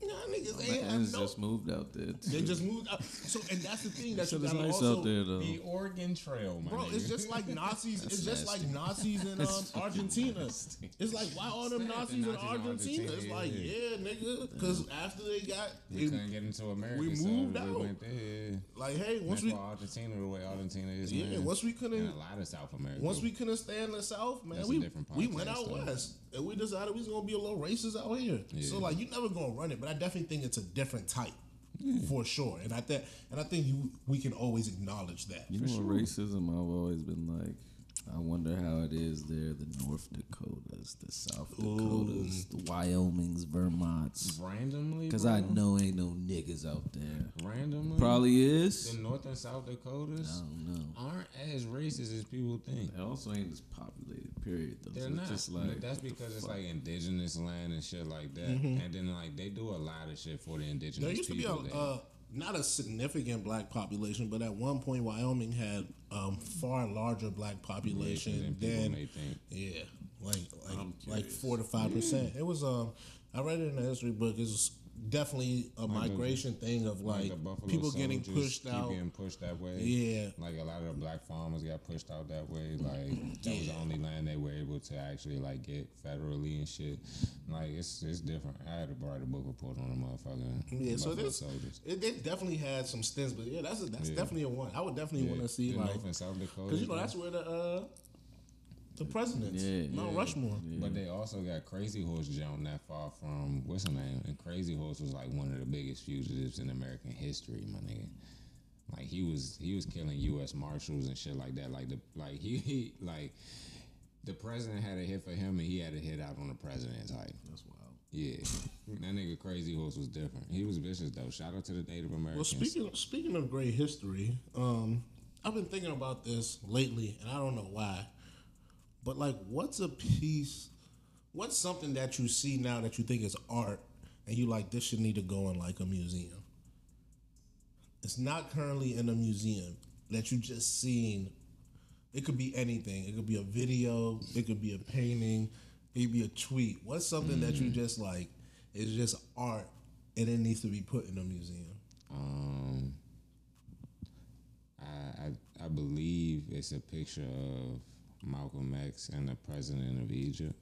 Y'all niggas ain't have no. just moved out there. Too. They just moved out. So, and that's the thing that So you gotta nice also. out there though. The Oregon Trail, my Bro, nigga. it's just like Nazis. it's just nasty. like Nazis in um, Argentina. It's like why all them Nazis the in Nazis in Argentina? It's Argentina, like yeah. yeah, nigga. Because after they got, we it- couldn't get into America. we so moved we out. went there. like hey, once Once we Argentina the way Argentina is, yeah, man. once we couldn't a lot of South America. once we couldn't stay in the South, man, That's a we different we went out though. west, and we decided we was gonna be a little racist out here. So like, you never gonna run it, but I definitely think it's a different type. For sure, and I think, and I think you, we can always acknowledge that. You know what racism I've always been like? I wonder how it is there, the North Dakotas, the South Dakotas, the Wyomings, Vermonts. randomly, Because? I know ain't no niggas out there. randomly Probably is. the North and South Dakotas I don't know. aren't as racist as people think. They also ain't as populated, period. Though. They're so not. just like that's because it's like indigenous land and shit like that. And then like they do a lot of shit for the indigenous There used to be a people. there. uh, not a significant black population, but at one point Wyoming had um, far larger black population than people than yeah, like like like four to five percent. It was um, I read it in a history book. It's definitely a the- migration thing of Like like, the people getting pushed out. getting pushed that way. Yeah. like a lot of the black farmers got pushed out that way. Like that was the only land they were able to actually like get federally and shit. Like it's it's different. I had to write a book report on the motherfucker. Yeah, so this it, it definitely had some stints, but yeah, that's a, that's Yeah. definitely a one. I would definitely want to see the like North and South Dakota. because you know that's where the uh, the presidents Yeah, Mount yeah. Rushmore. But they also got Crazy Horse jumped not far from what's her name? And Crazy Horse was like one of the biggest fugitives in American history, my nigga. Like he was he was killing U.S. Marshals and shit like that. Like the like he, he like the president had a hit for him and he had a hit out on the president. Like that's wild. yeah, that nigga Crazy Horse was different. He was vicious though. Shout out to the Native Americans. Well, Americans. speaking speaking of great history, um, I've been thinking about this lately, and I don't know why. But like, what's a piece? What's something that you see now that you think is art, and you like this should need to go in like a museum? It's not currently in a museum that you just seen. It could be anything. It could be a video. It could be a painting. maybe a tweet. What's something that you just like is just art and it needs to be put in a museum? Um, I, I I believe it's a picture of Malcolm X and the president of Egypt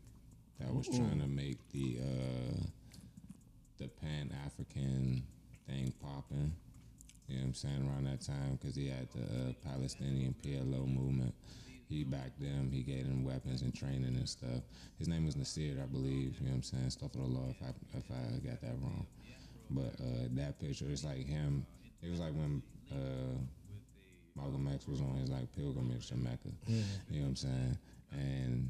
that was trying to make the uh, the Pan African thing popping. You know what I'm saying? Around that time, because he had the uh, Palestinian PLO movement. He backed them. He gave them weapons and training and stuff. His name was Nasser, I believe. You know what I'm saying? Stuff of the law if I if I got that wrong. But uh, that picture, it's like him. It was like when uh, Malcolm X was on his like pilgrimage to Mecca. You know what I'm saying? And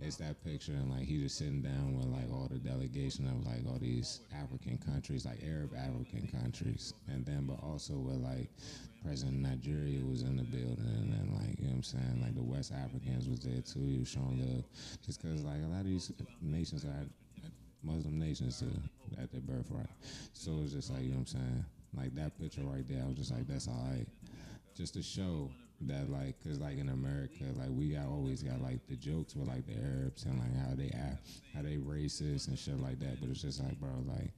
it's that picture, and like he just sitting down with like all the delegation of like all these African countries, like Arab African countries, and then but also with like President Nigeria was in the building, and then like you know what I'm saying, like the West Africans was there too. He was showing love, just because like a lot of these nations are Muslim nations to, at their birthright. So it's just like, you know what I'm saying? Like that picture right there, I was just like, that's all right. Just to show that, like, cause like in America, like we got always got like the jokes with like the Arabs and like how they act, how they racist and shit like that. But it's just like, bro, like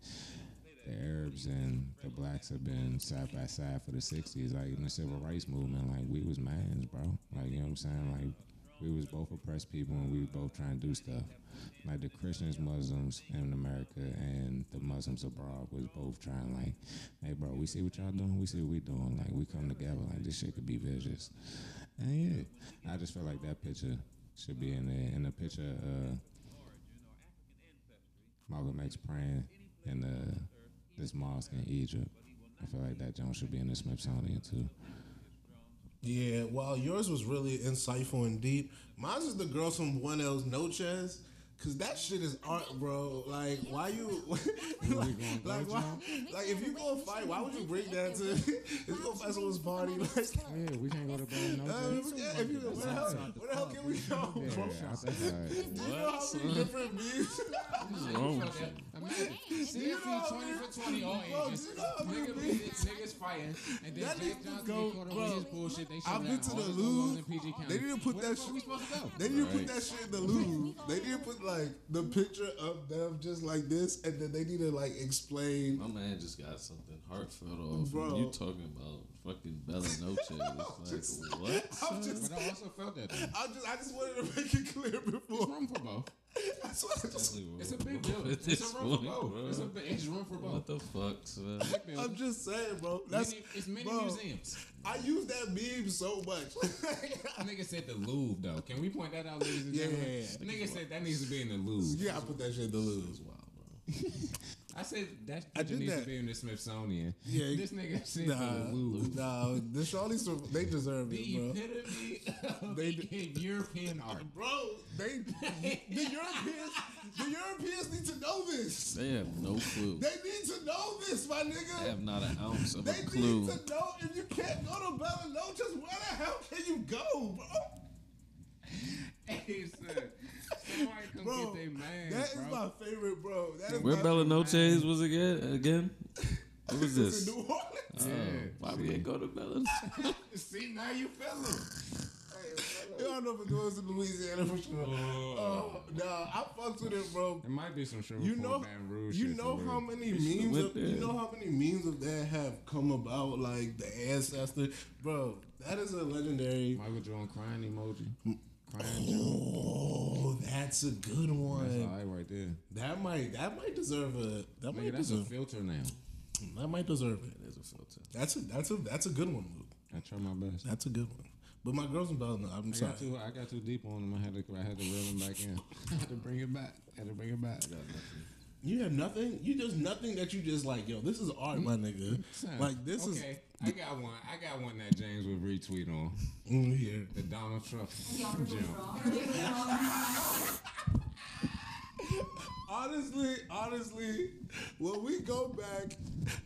the Arabs and the blacks have been side by side for the '60s. Like in the civil rights movement, like we was mans, bro. Like you know what I'm saying? Like we was both oppressed people and we was both trying to do stuff. Like the Christians, Muslims in America and the Muslims abroad was both trying like, hey bro, we see what y'all doing, we see what we doing. Like we come together, like this shit could be vicious. And yeah, I just feel like that picture should be in there. And the picture uh Malcolm X praying in uh, this mosque in Egypt. I feel like that Jones should be in the Smithsonian too. Yeah, well, yours was really insightful and deep. Mine's is the girls from Buenos Noches. Cause that shit is art, bro. Like, why you *laughs* like, like, why, like, if you gonna fight, why would you bring that to? *laughs* if you gonna fight someone's party, like, Yeah, we can't go to bed. No uh, yeah, if you, where the hell, where the hell can we go? bro? Do *laughs* you know how many different views? Wrong you? Imagine, see if know he how 20 for 20 all ages. you know how Nigga, people- be- niggas fighting, and then That Jake Johnson go- caught up with his bullshit. They I've been to the the Louvre. in PG County. They didn't put that shit- we supposed to go? They didn't put that shit in the Louvre. They didn't put like the picture of them just like this, and then they need to like explain. My man just got something heartfelt off. Bro. Bro. You talking about fucking Bella *laughs* Noche. It's like, what? I'm just, But I also felt that though. I just, I just wanted to make it clear before. It's before. room for both. That's *laughs* what I just, It's a big deal. At *laughs* It's a room for both. bro. It's a big, it's room for both. What the fuck, son? Big building. I'm just saying, bro. That's Many- it's many bro, museums. I use that meme so much. Nigga said the Louvre though. Can we point that out, ladies and Yeah. gentlemen? Nigga said that needs to be in the Louvre. yeah, I put that shit in the Louvre. Wow, bro. I said that I picture did needs that. to be in the Smithsonian. Yeah, this nigga said Nah, the Louvre. nah. This all these they deserve The it, bro. epitome of They they European art. *laughs* Bro, they the Europeans the Europeans need to know this. They have no clue. They need to know this, my nigga. They have not an ounce of They a clue. need to know if you can't go to Bella Noches, where the hell can you go, bro? Hey, son. Somebody come Bro, get they man, that is bro. my favorite, bro. That is Where my Bella Noches was again? Again? What was *laughs* this? in New Orleans. Oh, why we ain't go to Bella? *laughs* See, now you feel it. You don't know if it goes to Louisiana for sure. Oh, oh nah, I fucks with it, bro. It might be some sugar You know, Baton Rouge you shit know how real. many should've memes, of, you know how many memes of that have come about, like the ancestor, bro. That is a legendary. Michael Jordan crying emoji. Oh, that's a good That's one. all right right there. That might, that might deserve a. That Nigga, might that's a filter now. That might deserve it. There's a filter. That's a, that's a, that's a good one, Luke. I try my best. That's a good one. But my girls in Bella, I'm I sorry. got too I got too deep on them. I had to I had to reel him back in. *laughs* I had to bring it back. I had to bring it back. You have nothing. You just nothing that you just like. Yo, this is art, my nigga. Like this is okay. I got one. I got one that James would retweet on mm, here. the Donald Trump. *laughs* Honestly, honestly, when we go back,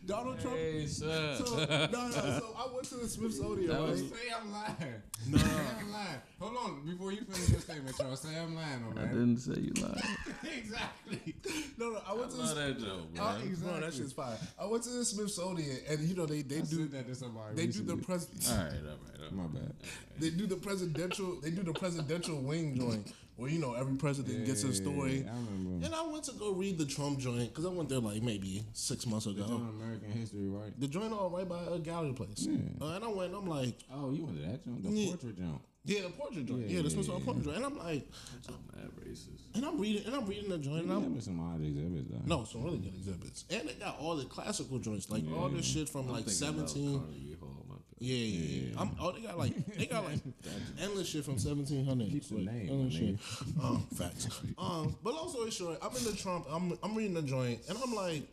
Donald Trump. Hey, sir. *laughs* So, no, no. So I went to the Smithsonian, That right? was- Say I'm lying. No. Say I'm lying. Hold on, before you finish your statement, Charles. Say I'm lying, oh I didn't say you lied. *laughs* exactly. No, no. I went to Love the. that joke, bro. Uh, Bro, that shit's fire. I went to the Smithsonian, and you know they they I do that to somebody. they do the recently. pres All right, all right, all right. My bad. they do the presidential they do the presidential wing joint where you know every president gets a story. I remember. And I went to go read the Trump joint because I went there like maybe six months ago. Doing American history, right? The joint all right by a Gallery Place. Uh, and I went, I'm like, Oh, you went to that jump, the Yeah. portrait jump. yeah, the portrait joint. Yeah, Yeah, the yeah, Smithsonian yeah. portrait joint. And I'm like, Uh, Mad racist. and I'm reading, and I'm reading the joint. And I'm, some odd exhibits though. no, some really good exhibits. And they got all the classical joints, like all this shit from like Thinking about 17. Carnegie Hall, my bad. Yeah, yeah, yeah. I'm, oh, they got like they got like *laughs* endless shit from 1700. Keep the like, name, endless my shit. *laughs* Um, facts. Um, but long story short, I'm in the Trump. I'm I'm reading the joint, and I'm like,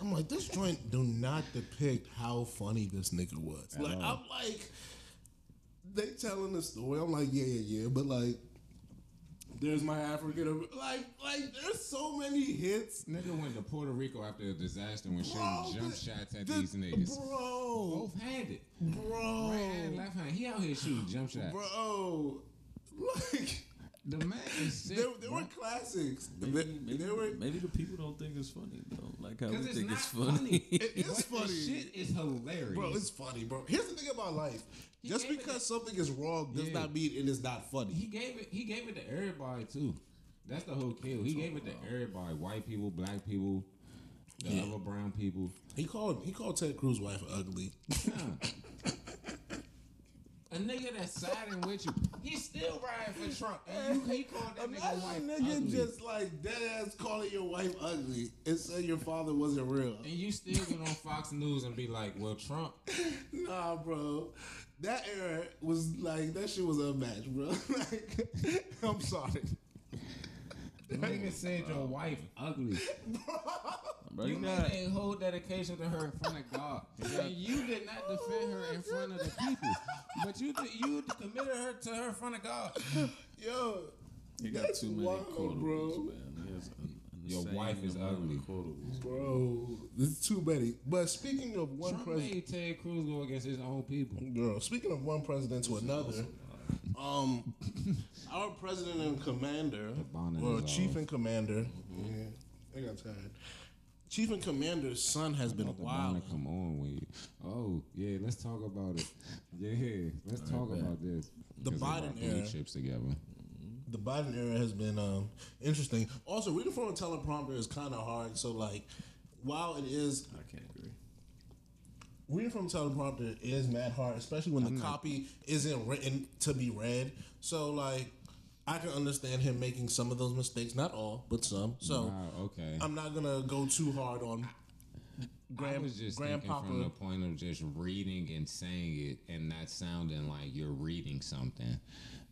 I'm like, this joint do not depict how funny this nigga was. Like I'm like, they telling the story. I'm like, yeah, yeah, yeah, but like. There's my African, like, like. There's so many hits, Nigga went to Puerto Rico after a disaster when shooting Bro, jump shots at the- these niggas. bro, Both handed. bro, Right hand, left hand. He out here shooting jump shots. bro. Like, The man is *laughs* sick. There, there were classics. Maybe, There- maybe, there were. maybe the people don't think it's funny though. Like how we it's think not it's funny. funny. It is But the funny. shit is hilarious. Bro, it's funny, bro. Here's the thing about life. He Just gave it because something is wrong does Yeah. not mean it is not funny. he gave it. He gave it to everybody too. That's the whole kill. He gave it to everybody: white people, black people, the Yeah. other brown people. He called he called Ted Cruz wife ugly. *laughs* A nigga that's siding with you, he's still riding for Trump. And you, he called that nigga wife Imagine nigga ugly. just like dead ass calling your wife ugly and say your father wasn't real. and you still get on Fox News and be like, "Well, Trump, *laughs* Nah, bro. That era was like that shit was unmatched, bro. *laughs* like, I'm sorry. nigga said your wife ugly. *laughs* Bro, You you made got a whole dedication to her in front of God, *laughs* and you did not defend her in front of the people, but you did- you committed her to her in front of God. *sighs* Yo, you got That's too many wild, quotables, bro. man. He has an- an Your wife is ugly. Quotables. bro, this is too many. But speaking of one Trump president, made Ted Cruz go against his own people. girl, speaking of one president to another, um, *laughs* our president and commander, bonnet or chief off. and commander, yeah, I got tired. Chief and commander's son has been wild. come on you. Oh yeah, let's talk about it. Yeah, let's talk about this. The Biden era. chips together. the Biden era has been um, interesting. Also, reading from a teleprompter is kind of hard. So, like, while it is I can't agree. reading from a teleprompter is mad hard, especially when the copy isn't written to be read. So, like, I can understand him making some of those mistakes, not all, but some. So, Wow, okay. I'm not gonna go too hard on I Grand was just Grandpapa. thinking from the point of just reading and saying it and not sounding like you're reading something.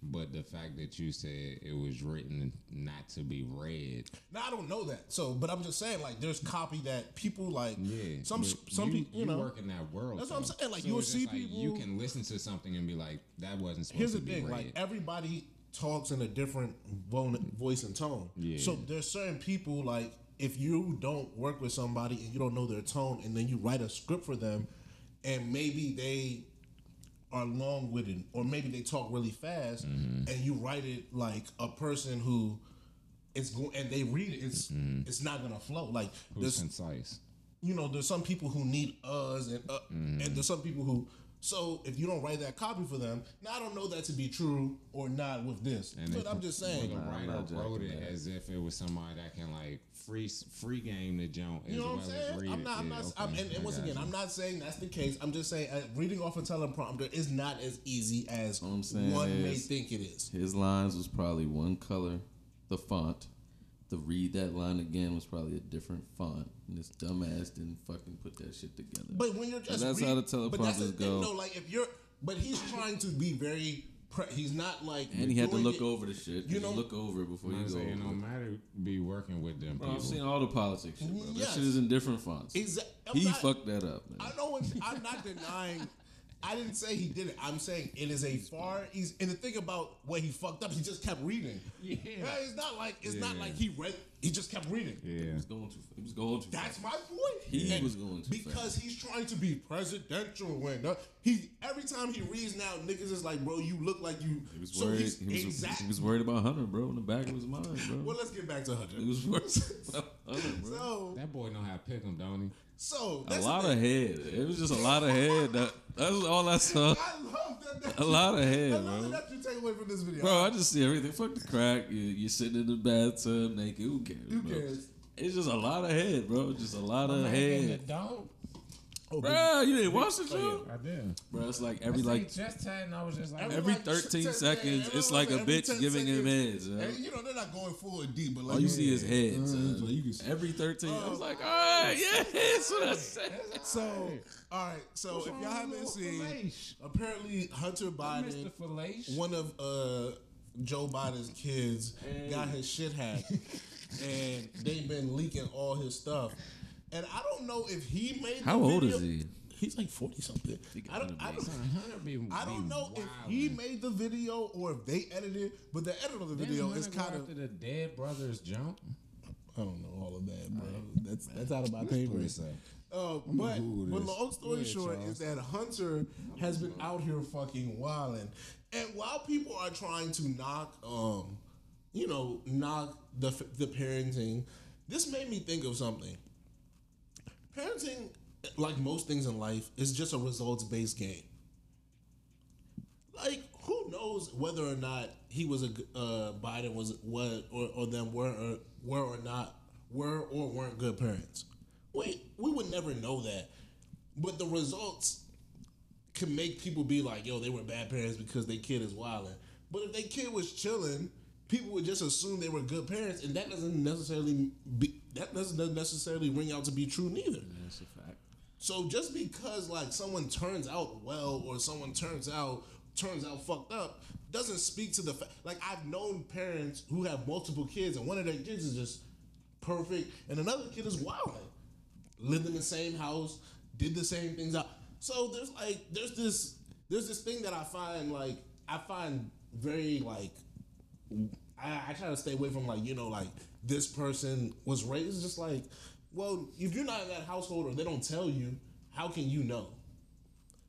But the fact that you said it was written not to be read. Now I don't know that. So, but I'm just saying, like, there's copy that people like. Yeah. some some you, people, you, know. work in that world. That's what I'm saying, like, So you'll see like people- You can listen to something and be like, that wasn't supposed Here's to the be thing, read. like everybody talks in a different vo- voice and tone. Yeah. So there's certain people like if you don't work with somebody and you don't know their tone, and then you write a script for them, and maybe they are long witted, or maybe they talk really fast, Mm-hmm. and you write it like a person who it's going and they read it, it's it's not gonna flow. Like Mm-hmm. Who's concise? you know, there's some people who need us and uh, and there's some people who. So if you don't write that copy for them, now I don't know that to be true or not with this, And but if- I'm just Or saying. the writer not wrote it that. as if it was somebody that can like free free game the jump You know what I'm as saying? I'm not. I'm not. okay, I'm, and, and once again, you. I'm not saying that's the case. I'm just saying uh, reading off a teleprompter is not as easy as All I'm saying one may think it is. His lines was probably one color, the font. To read that line again was probably a different font, and this dumbass didn't fucking put that shit together. But when you're just that's read- how the but that's teleprompters thing, go. No, like if you're, but he's trying to be very. Pre- he's not like. and he had to look it- over the shit. You You know- look over it before you I'm go. saying, no over it. matter be working with them Bro, people. I've seen all the politics shit, bro. That shit is in different fonts. Exa- he not- fucked that up, man. I know. I'm not denying. I didn't say he did it. I'm saying it is a far. He's and the thing about what he fucked up, he just kept reading. Yeah. it's not like it's not like he read. He just kept reading. He yeah. was going too. He was going too. That's fast. my point. He And was going too because he's trying to be presidential. When uh, he every time he reads now, niggas is like, bro, you look like you. He was so worried. he's He was, exact. he was worried about Hunter, bro, in the back of his mind, bro. well, let's get back to Hunter. He was worried about Hunter, bro. *laughs* So, That boy know how to pick him, don't he? So A lot of head. It was just a lot of head. That, that's all I saw. I love that. that A lot of I head, love bro. that you take away from this video. Bro, I just see everything. Fuck the crack. You, you're sitting in the bathtub naked. Who cares? Who bro? It's just a lot of head, bro. Just a lot of head. Dog. Bro, you didn't watch the show? I did. Bro, it's like every like just ten, I was just like, Every- every like 13 10 seconds, every- it's like a bitch 10 giving him seconds. heads. yo. And, you know they're not going forward deep, but like All you see is head. Uh, son. you can see. Every 13. I was like, all right, yeah, *laughs* that's what I said. *laughs* So, all right. So if y'all haven't seen, apparently Hunter Biden, Fellation. one of uh, Joe Biden's kids, got his shit hacked, *laughs* and they've been leaking all his stuff. And I don't know if he made. The How old video. is he? He's like forty something. I don't. I don't, I don't know if he made the video or if they edited, it, but the edit of the video is kind of. the dead brothers jump. I don't know all of that, bro. That's that's out of my pay grade. Say. Uh, but Google but long story Go ahead, short Charles. is that Hunter has been out here fucking wilding, and while people are trying to knock, um, you know, knock the the parenting, this made me think of something. Parenting, like most things in life, is just a results based game. Like, who knows whether or not he was a uh, Biden was what or, or them were or were or not were or weren't good parents. We we would never know that, but the results can make people be like, "Yo, they were bad parents because their kid is wilding." But if their kid was chilling, people would just assume they were good parents, and that doesn't necessarily be that doesn't necessarily ring out to be true neither. That's a fact. So just because like someone turns out well or someone turns out turns out fucked up doesn't speak to the fact. Like I've known parents who have multiple kids and one of their kids is just perfect and another kid is wild. lived in the same house, did the same things out. So there's like there's this there's this thing that I find like I find very like I, I try to stay away from like you know like this person was raised just like well if you're not in that household or they don't tell you how can you know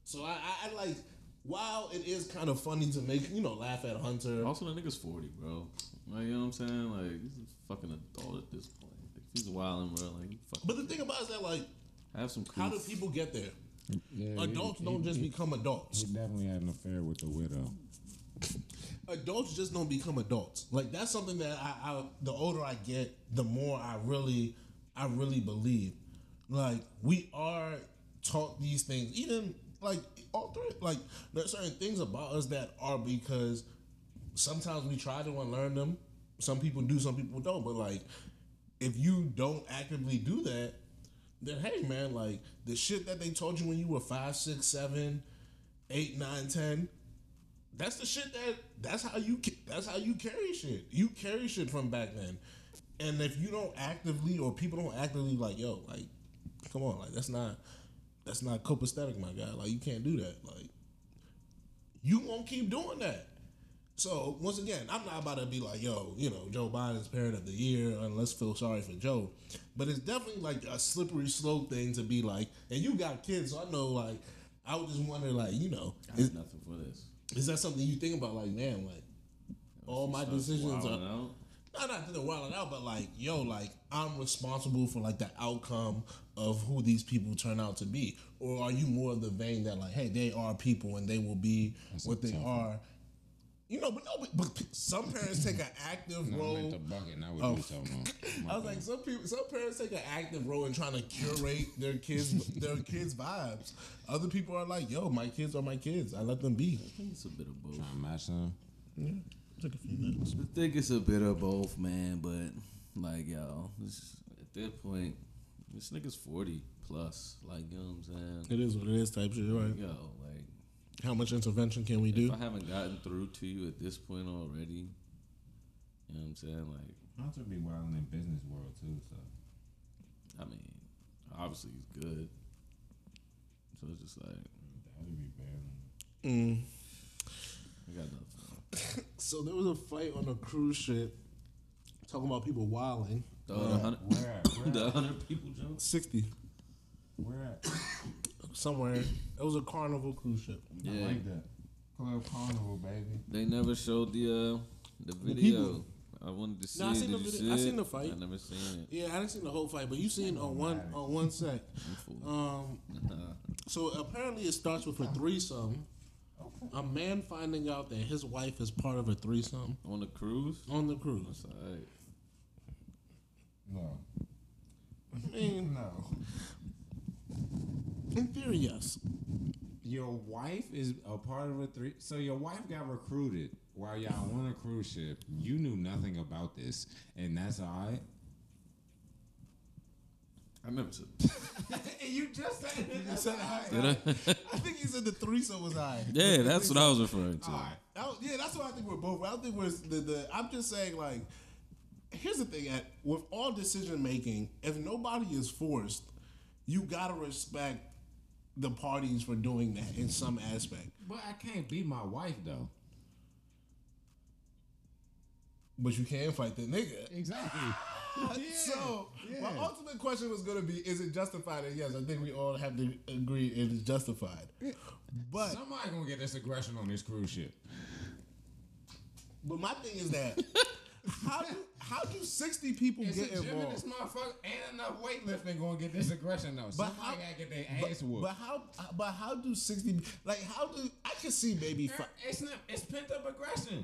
so I, I, I like while it is kind of funny to make you know laugh at Hunter Also, the nigga's 40, bro. Like, you know what I'm saying? Like, he's a fucking adult at this point. Like, if he's wilding, bro, like, fucking but the thing about it is that like have some how do people get there Yeah, adults he- don't he- just he- become adults He definitely had an affair with the widow. Adults just don't become adults. Like that's something that I, I the older I get, the more I really I really believe. Like we are taught these things, even like all three like there's certain things about us that are because sometimes we try to unlearn them. Some people do, some people don't. But like if you don't actively do that, then hey man, like the shit that they told you when you were five, six, seven, eight, nine, ten, that's the shit that that's how you that's how you carry shit. You carry shit from back then, and if you don't actively or people don't actively like yo like, come on like that's not that's not copacetic my guy like you can't do that like you won't keep doing that. So once again, I'm not about to be like, yo, you know, Joe Biden's parent of the year, and let's feel sorry for Joe. But it's definitely like a slippery slope thing to be like, and you got kids, so I know like I would just wonder like, you know, I is, have nothing for this. Is that something you think about like, man, like all my decisions are out. not not that they're wilding out, but like, yo, like I'm responsible for like the outcome of who these people turn out to be, or are you more of the vein that like, hey, they are people and they will be what they tough are. You know, but no, but, but some parents take an active No, I role. meant the bucket, not what Oh. you was talking about. I was bad. like, some people, some parents take an active role in trying to curate their kids, their kids' vibes. Other people are like, yo, my kids are my kids. I let them be. I think it's a bit of both. Trying to match them. Yeah, Took a few minutes. I think it's a bit of both, man. But like, yo, this, at that point, this nigga's forty plus. Like, you know what I'm saying? It is what it is, type shit, right? Yo, like, How much intervention can we do? I haven't gotten through to you at this point already, you know what I'm saying? Like, Hunter be wild in the business world too, so I mean, obviously he's good. So it's just like, that'd be bad. Mm. I got nothing. *laughs* So there was a fight on a cruise ship talking about people wilding. The other hundred, Where at? Where *laughs* the hundred people jump. 60 Where at? Somewhere. It was a carnival cruise ship. I Yeah, like that. Club Carnival, baby. they never showed the uh, the video. people. I wanted to see. No, I it. seen Did the you video- see I it? seen the fight. I never seen it. Yeah, I didn't see the whole fight, but you seen on one on one sec. *laughs* Um, so apparently it starts with a threesome. A man finding out that his wife is part of a threesome On the cruise. on the cruise. Alright. No. I mean, No. In theory, yes. Your wife is a part of a three. So your wife got recruited while y'all on a cruise ship. You knew nothing about this, and that's all right. I never said. *laughs* you just said it. You said it. Did I? I think he said the threesome was high. yeah, that's what I was referring to. All right. I was- yeah, that's what I think we're both. I don't think we're the, the. I'm just saying, like, here's the thing: at with all decision making, if nobody is forced, you gotta respect the parties for doing that in some aspect. But I can't be my wife though. But you can fight the nigga. Exactly. *laughs* so my ultimate question was gonna be: Is it justified? And yes, I think we all have to agree it is justified. But Somebody gonna get this aggression on this cruise ship. but my thing is that *laughs* how do how do sixty people It's get a gym in involved? this motherfucker. Ain't enough weightlifting gonna get this aggression though. But Somebody how- gotta get their But, ass whooped. but how? But how do sixty? Like how do I can see maybe? Fi- it's not. It's pent up aggression.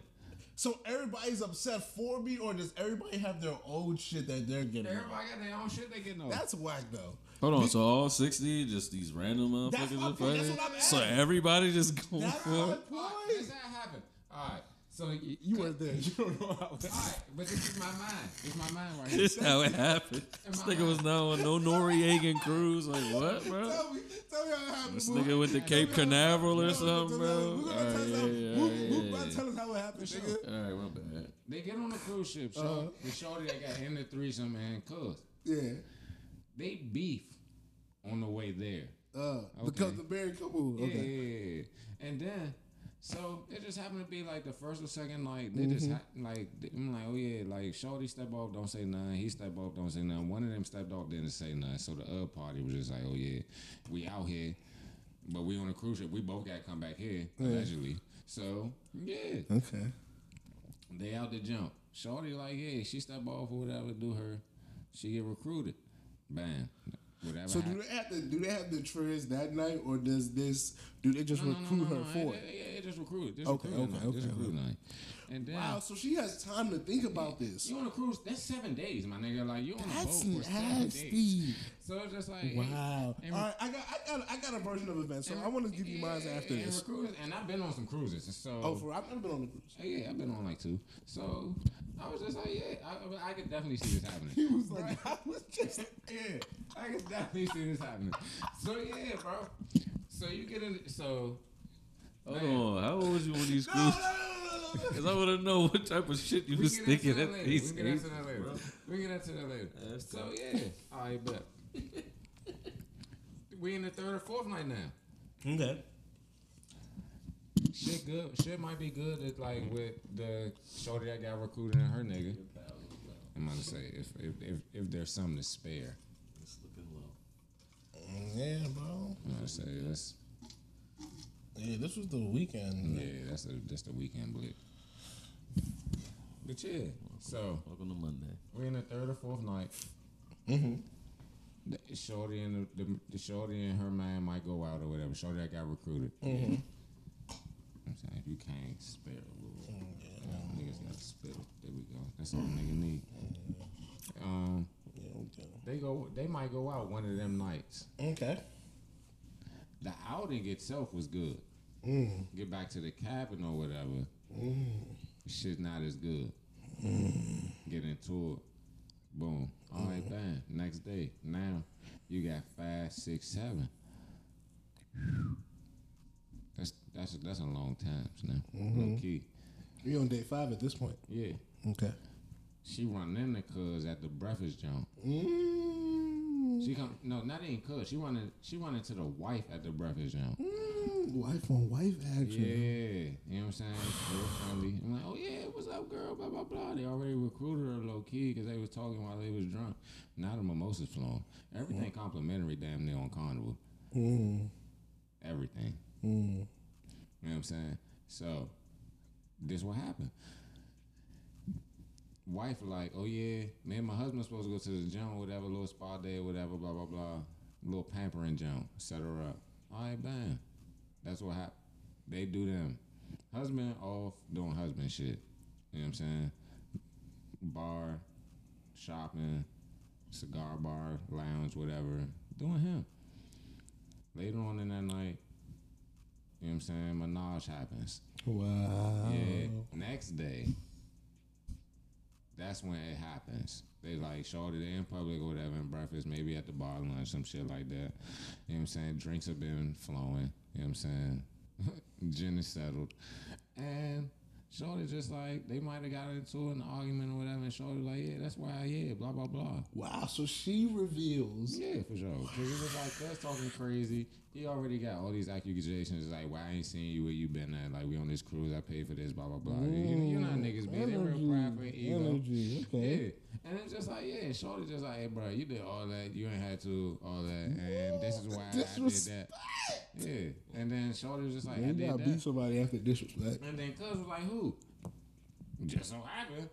so everybody's upset for me, or does everybody have their own shit that they're getting? Everybody got their own shit they getting over. That's whack though. Hold on, so all sixty, just these random That's motherfuckers my are that's fighting. what I'm So everybody just going That's for my it. All right, point. this how it happened. All right. So y- You weren't there. *laughs* You don't know how. All right, but this is my mind. It's my mind right here. This how it happened. This nigga was now on no Norwegian cruise. Like what, bro? Tell me, tell me how it happened. This nigga went to Cape Canaveral or something, bro. Who All gonna tell us yeah, how- yeah, who- yeah, who yeah, gonna yeah. tell us how it happened, nigga? All right, my bad. They get on a cruise ship. So Uh-huh. the shorty that got in the threesome and cuz Yeah. they beef on the way there. Uh, because the married couple. Yeah, Okay. yeah, yeah. And then, so it just happened to be like the first or second night. They Mm-hmm. just ha- like I'm like, oh yeah, like Shorty step off, don't say nothing. He step off, don't say nothing. One of them stepped off, didn't say nothing. So the other party was just like, oh yeah, we out here, but we on a cruise ship. We both got to come back here allegedly. So yeah, Okay. they out the jump. Shorty like, yeah, she step off or whatever, do her. She get recruited. Bam. Whatever. So do they have to do they have the triz that night, or does this do they just No, no, no, recruit no, her for it? yeah, yeah, just recruit. Just Okay, recruit okay, night. Just okay, recruit okay. night. And then Wow, so she has time to think about this. you on a cruise. That's seven days, my nigga. Like you on a That's boat for seven days. nasty. So it's just like Wow. And, All right, I got I got I got a version of events, so I want to give you mine after and this. Cruises, and I've been on some cruises. And so Oh, for I've never been on the cruise. yeah, I've been on like two. So I was just like, yeah, I, I could definitely see this happening. He was like, I was just *laughs* yeah, I can definitely see this happening. So yeah, bro. So you get in. So Hold Man. on, how old was you when these *laughs* no, no, no, no, no, *laughs* no. Cause I want to know what type of shit you we was can get into thinking that at later. these We can get age. into that later. We can get into that later. That's So yeah, all right, bet. we in the third or fourth night now. Okay. Shit good. Shit might be good. It's like with the shorty that got recruited and her nigga. I'm gonna say if if if, if there's something to spare, It's looking low. Yeah, bro. I'm gonna say this. Yeah, this was the weekend. yeah that's the that's the weekend blip. But yeah, so Welcome to Monday. we're in the third or fourth night. Mm-hmm. The shorty and the, the, the shorty and her man might go out or whatever. Shorty that got recruited. Mm-hmm. I'm saying if you can't spare a little, mm, niggas gotta spit. There we go. That's all nigga need. Mm-hmm. Um, Yeah, okay. they go. They might go out one of them nights. Okay. The outing itself was good. Mm. Get back to the cabin or whatever. Mm. Shit not as good. Mm. Get into it. Boom. All right, bam. Next day. Now you got five, six, seven. That's that's that's a long time now. Low key. We on day five at this point. Yeah. Okay. She run into cuz at the breakfast jump. Mm. She come no, not even cuz. She wanted she run into the wife at the breakfast jump. Mm, wife on wife action. Yeah, you know what I'm saying? Friendly. I'm like, oh yeah, what's up, girl? Blah blah blah. They already recruited her low key because they was talking while they was drunk. Now the mimosas flowing. Everything complimentary, damn near on Carnival. Mm. Everything. Mm. You know what I'm saying? So this what happened. wife like, oh yeah, man, my husband's supposed to go to the gym, whatever, little spa day, whatever, blah blah blah, little pampering gym, set her up. All right, bam. That's what happened. They do them. Husband off doing husband shit. You know what I'm saying? Bar, shopping, cigar bar, lounge, whatever. Doing him. Later on in that night, you know what I'm saying? Menage happens. Wow. Yeah. Next day, that's when it happens. They like showed it in public or whatever, breakfast, maybe at the bar, lunch, some shit like that. You know what I'm saying? Drinks have been flowing. You know what I'm saying? *laughs* Gin is settled. And Shorty just like, they might have got into an argument or whatever, and Shorty like, yeah, that's why, yeah, blah, blah, blah. Wow. So she reveals. Yeah, for sure. Because it was like, that's talking crazy. He already got all these accusations, like, why I ain't seen you where you been at? Like, we on this cruise, I paid for this, blah, blah, blah. You, you know how niggas be. They real proud for ego. Energy. Okay. Yeah. And it's just like, yeah, Shorty just like, hey, bro, you did all that. You ain't had to, all that. And this is why I did that. Yeah. And then Shorty was just like, I You did gotta beat somebody after disrespect. And then Cuz was like, who? Just so happened,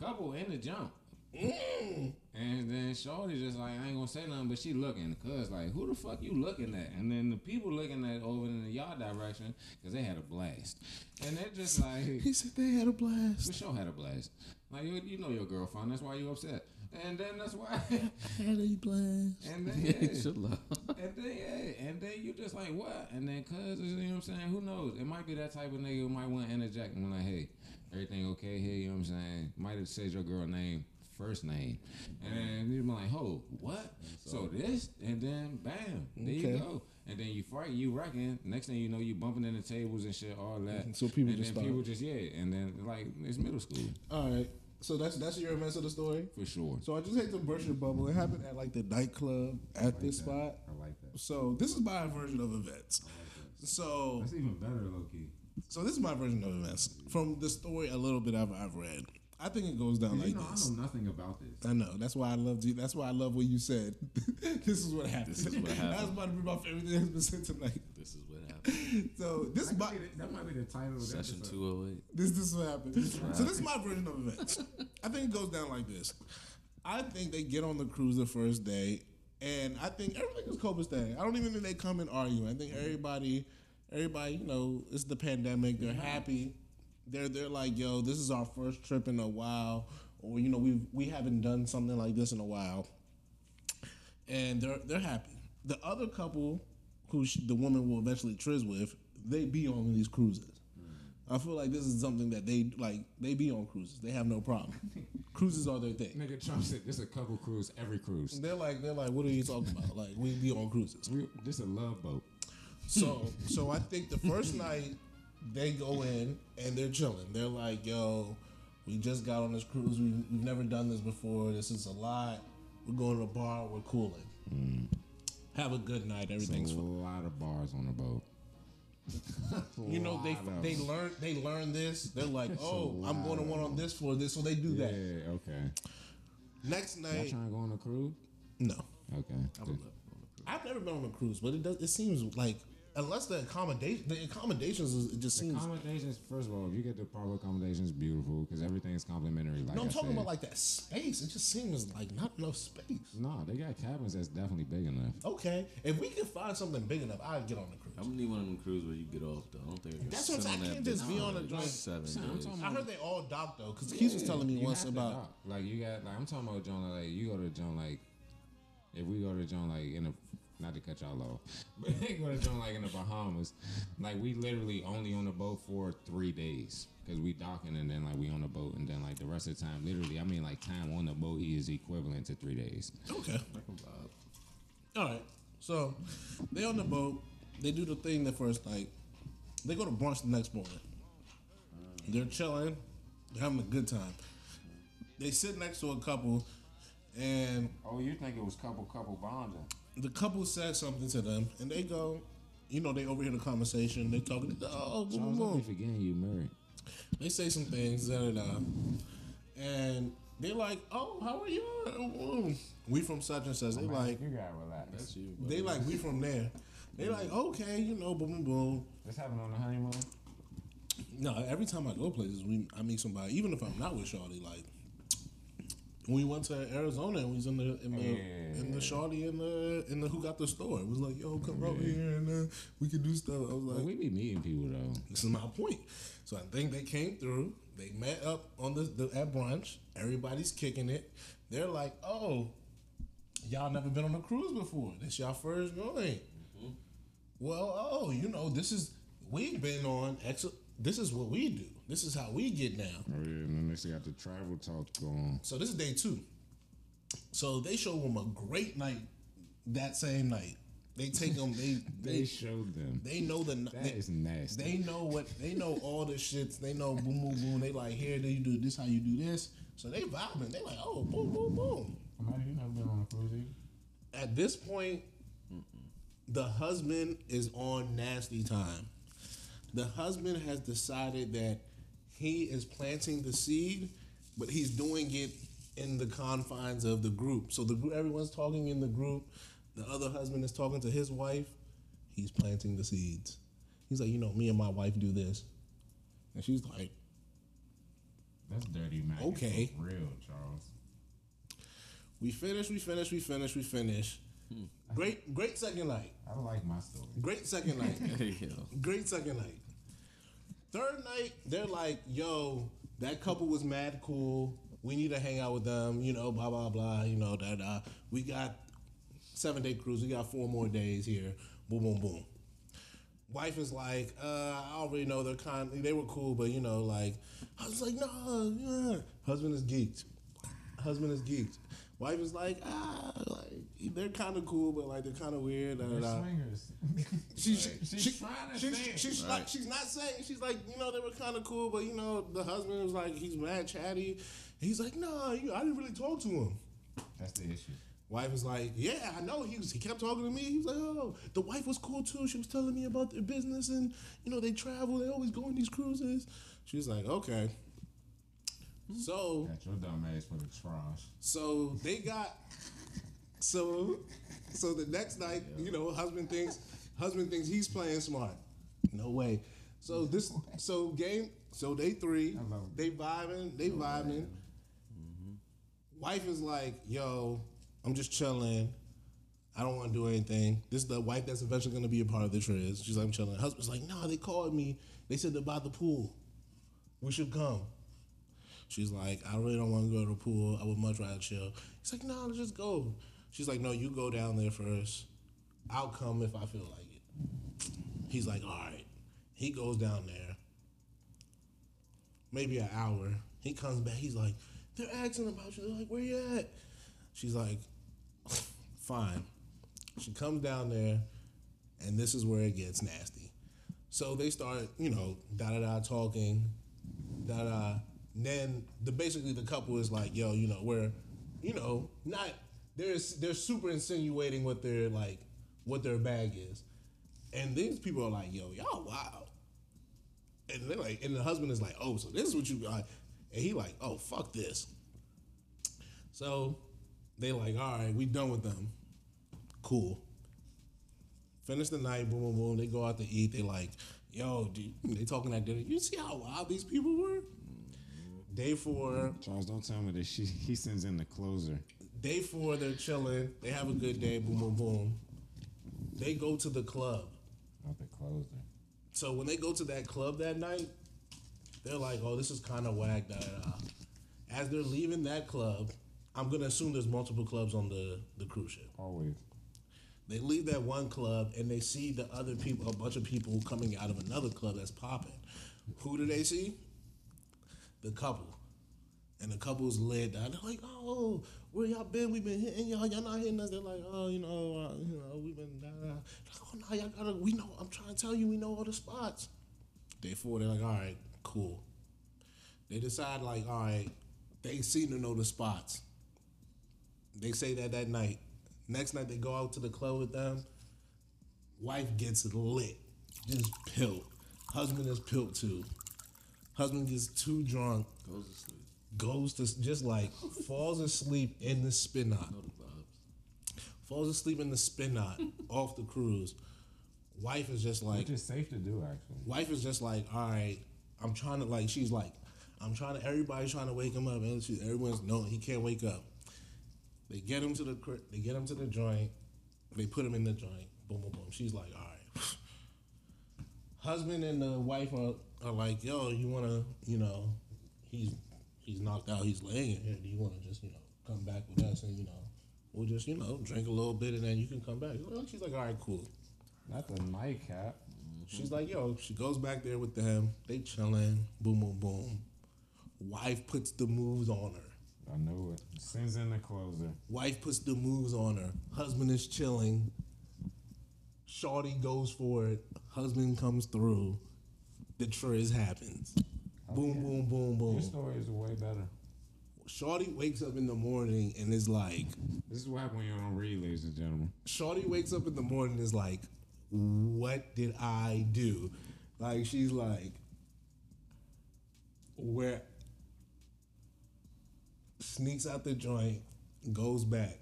couple in the jump. Mm. And then Shorty just like, I ain't gonna say nothing, but she looking. Cuz like, who the fuck you looking at? And then the people looking at over in the yard direction, because they had a blast. And they're just *laughs* like, He said they had a for blast. sure had a blast. Like, you, you know your girlfriend, that's why you upset. And then that's why. *laughs* Had a blast. and then, Yeah, yeah. chill out. And then yeah, and then you just like what? And then cuz you know what I'm saying? Who knows? It might be that type of nigga who might want to interject and be like, hey, everything okay here? You know what I'm saying? Might have said your girl name first name, and then you're like, oh, what? So this, and then bam, there you go. And then you fight, you reckon. Next thing you know, you bumping into tables and shit, all that. So people and just then start- people just yeah, and then like it's middle school All right. So that's that's your immense of the story. for sure. So I just hate to burst your bubble. It happened at like the nightclub at this spot. I like that. So this is my version of events. So That's even better, low key. so this is my version of events from the story a little bit I've, I've read. I think it goes down like this. I know nothing about this. I know. That's why I loved you. That's why I love what you said. *laughs* this is what happened. This is what happened. That's about to be my favorite thing that's been said tonight. This is. *laughs* So this is my that might be the title of Session 208. this this is what happened. So this is my version of *laughs* events. I think it goes down like this. I think they get on the cruise the first day, and I think everything is copacetic. I don't even think they come and argue. I think everybody, everybody, you know, it's the pandemic. They're mm-hmm. happy. They're they're like, yo, this is our first trip in a while, or you know, we we haven't done something like this in a while, and they're they're happy. The other couple, who sh- the woman will eventually trizz with, they be on these cruises. Mm. I feel like this is something that they like. They be on cruises. They have no problem. *laughs* cruises are their thing. Nigga Trump said this a couple cruise, every cruise. They're like, they're like, what are you talking about? Like, we be on cruises. We, this a love boat. So, so I think the first night they go in and they're chilling. They're like, yo, we just got on this cruise. We, we've never done this before. This is a lot. We're going to a bar. We're cooling. Mm. Have a good night. Everything's a lot of bars on the boat. *laughs* You know, they Lot they learn they learn this. They're like, oh, I'm going to one on this floor. This, so they do Yeah, that. okay. Next Y'all night, trying to go on a cruise? no. Okay. I've never been on a cruise, but it does. It seems like unless the accommodation, the accommodations, is, it just seems. Accommodations, first of all, if you get the proper accommodations, beautiful because everything's complimentary. Like no, I'm I talking said. about like that space. It just seems like not enough space. No, they got cabins that's definitely big enough. Okay, if we can find something big enough, I'd get on the cruise. I'm gonna need one of them cruises where you get off though. I don't think you're That's what I'm sit saying. on I that can't just bitch be on a like, joint. Seven See, I'm days. talking I heard they all dock though, because Keith was telling me You once have to about. dock. like you got like I'm talking about John like you go to John like if we go to John like in a not to cut y'all off, *laughs* but they go to like in the Bahamas, like we literally only on the boat for three days because we docking and then like we on the boat and then like the rest of the time literally I mean like time on the boat is equivalent to three days. Okay. All right. So they on the boat. They do the thing the first night. They go to brunch the next morning. They're chilling. They're having a good time. They sit next to a couple, and Oh, you think it was couple couple bonding? The couple said something to them, and they go, you know, they overhear the conversation. They talking, oh, boom, boom, Charles, I boom. be forgetting you married. They say some things, da da da, and they're like, oh, how are you? We from such and such. They like, you gotta relax. That's you. they like, we from there. They like, okay, you know, boom, boom, boom. This happened on the honeymoon. No, every time I go places, we I meet somebody. Even if I'm not with Shawty, like we went to Arizona and we was in the in the in the Yeah. shorty in the in the who got the store. It was like, yo, come over here and uh, we could do stuff. I was like, we be meeting people though. this is my point. So I think they came through. They met up on the, the at brunch. Everybody's kicking it. They're like, oh, y'all never been on a cruise before. This y'all first joint. Well, oh, you know, this is we've been on. Ex- this is what we do. This is how we get down. Oh yeah, and then they got the travel talk going. So this is day two. So they show them a great night that same night. They take them. They *laughs* They they showed them. they know the. That they, is nasty. They know what they know all the shits. They know boom boom boom. They like here Then you do this how you do this. So they vibing. They like oh boom boom boom. Imagine you never been on a cruise either. At this point, the husband is on nasty time. The husband has decided that he is planting the seed, but he's doing it in the confines of the group. So the group, everyone's talking in the group. The other husband is talking to his wife. He's planting the seeds. He's like, you know, me and my wife do this, and she's like, That's dirty, man. Okay. For real, Charles. we finish, we finish, we finish, we finish. Great, great second night. I like my story. Great second night. *laughs* Great second night. Third night, they're like, yo, that couple was mad cool. We need to hang out with them, you know, blah, blah, blah, you know, that uh we got seven day cruise, we got four more days here. Boom, boom, boom. Wife is like, uh, I already know they're kind they were cool, but you know, like I was like, no, yeah. Husband is geeked. Husband is geeked. Wife is like, ah, like they're kind of cool, but like they're kind of weird. Da, da, da. swingers. *laughs* She's She's she, trying to she's, say it. she's Right. like she's not saying she's like you know they were kind of cool but you know the husband was like he's mad chatty he's like no you I didn't really talk to him That's the issue. wife was like yeah I know he was he kept talking to me he was like oh the wife was cool too she was telling me about their business and you know they travel they always go on these cruises she was like okay so Got your dumb ass for the trash. so they got so so the next night, you know, husband thinks husband thinks he's playing smart. No way. So this so game so day three, I love it. they vibing, they oh, vibing. Mm-hmm. Wife is like, yo, I'm just chilling. I don't want to do anything. This is the wife that's eventually going to be a part of the triz. She's like, I'm chilling. Husband's like, nah, they called me. They said they're by the pool. We should come. She's like, I really don't want to go to the pool. I would much rather chill. He's like, no, let's just go. She's like, no, you go down there first. I'll come if I feel like it. He's like, all right. He goes down there. Maybe an hour. He comes back. He's like, they're asking about you. They're like, where you at? She's like, *laughs* fine. She comes down there, and this is where it gets nasty. So they start, you know, da da da talking, da da. Then the basically the couple is like, yo, you know, we're, you know, not they're they're super insinuating what their like what their bag is, and these people are like, yo, y'all wow. And they're like, and the husband is like, oh, so this is what you got, and he like, oh, fuck this. So they like, all right, we done with them. Cool. Finish the night, boom, boom, boom. They go out to eat. They like, yo, dude, they talking at dinner. You see how wild these people were? Day four, Charles, don't tell me that she he sends in the closer. day four, they're chilling. They have a good day, boom, boom, boom. They go to the club. Not the closer. So when they go to that club that night, they're like, "Oh, this is kind of whack." Da, da, da. As they're leaving that club, I'm gonna assume there's multiple clubs on the the cruise ship. Always. They leave that one club and they see the other people, a bunch of people coming out of another club that's popping. Who do they see? The couple. And the couple's lit. They're like, "Oh, where y'all been? We've been hitting y'all. Y'all not hitting us." They're like, "Oh, you know, uh, you know, we've been." Da. da." Like, oh no, y'all gotta. We know. I'm trying to tell you, we know all the spots. Day four, they're like, "All right, cool." They decide, like, all right, they seem to know the spots. They say that that night. Next night, they go out to the club with them. Wife gets lit, just pilled. Husband is pilled too. Husband gets too drunk, Goes to sleep. goes to just like falls asleep in the spin knot. Know the vibes. Falls asleep in the spin knot *laughs* off the cruise. Wife is just like, Which is safe to do, actually. wife is just like, all right, I'm trying to like, she's like, I'm trying to. Everybody's trying to wake him up, and she, everyone's no, he can't wake up. They get him to the they get him to the joint. They put him in the joint. Boom, boom, boom. She's like, all right. *sighs* Husband and the wife are, are like, yo, you wanna, you know, he's he's knocked out. He's laying in here. Do you wanna just, you know, come back with us and you know, we'll just, you know, drink a little bit and then you can come back. She's like, all right, cool. Not the nightcap. Mm-hmm. She's like, yo, she goes back there with them. They chilling. Boom, boom, boom. Wife puts the moves on her. I knew it. Sends in the closer. Wife puts the moves on her. Husband is chilling. Shorty goes for it. Husband comes through. The Triz happens. Boom, boom, boom, Your boom. story is way better. Shorty wakes up in the morning and is like, This is what happens when you don't read, ladies and gentlemen. Shorty wakes up in the morning and is like, what did I do? Like she's like, where sneaks out the joint, goes back.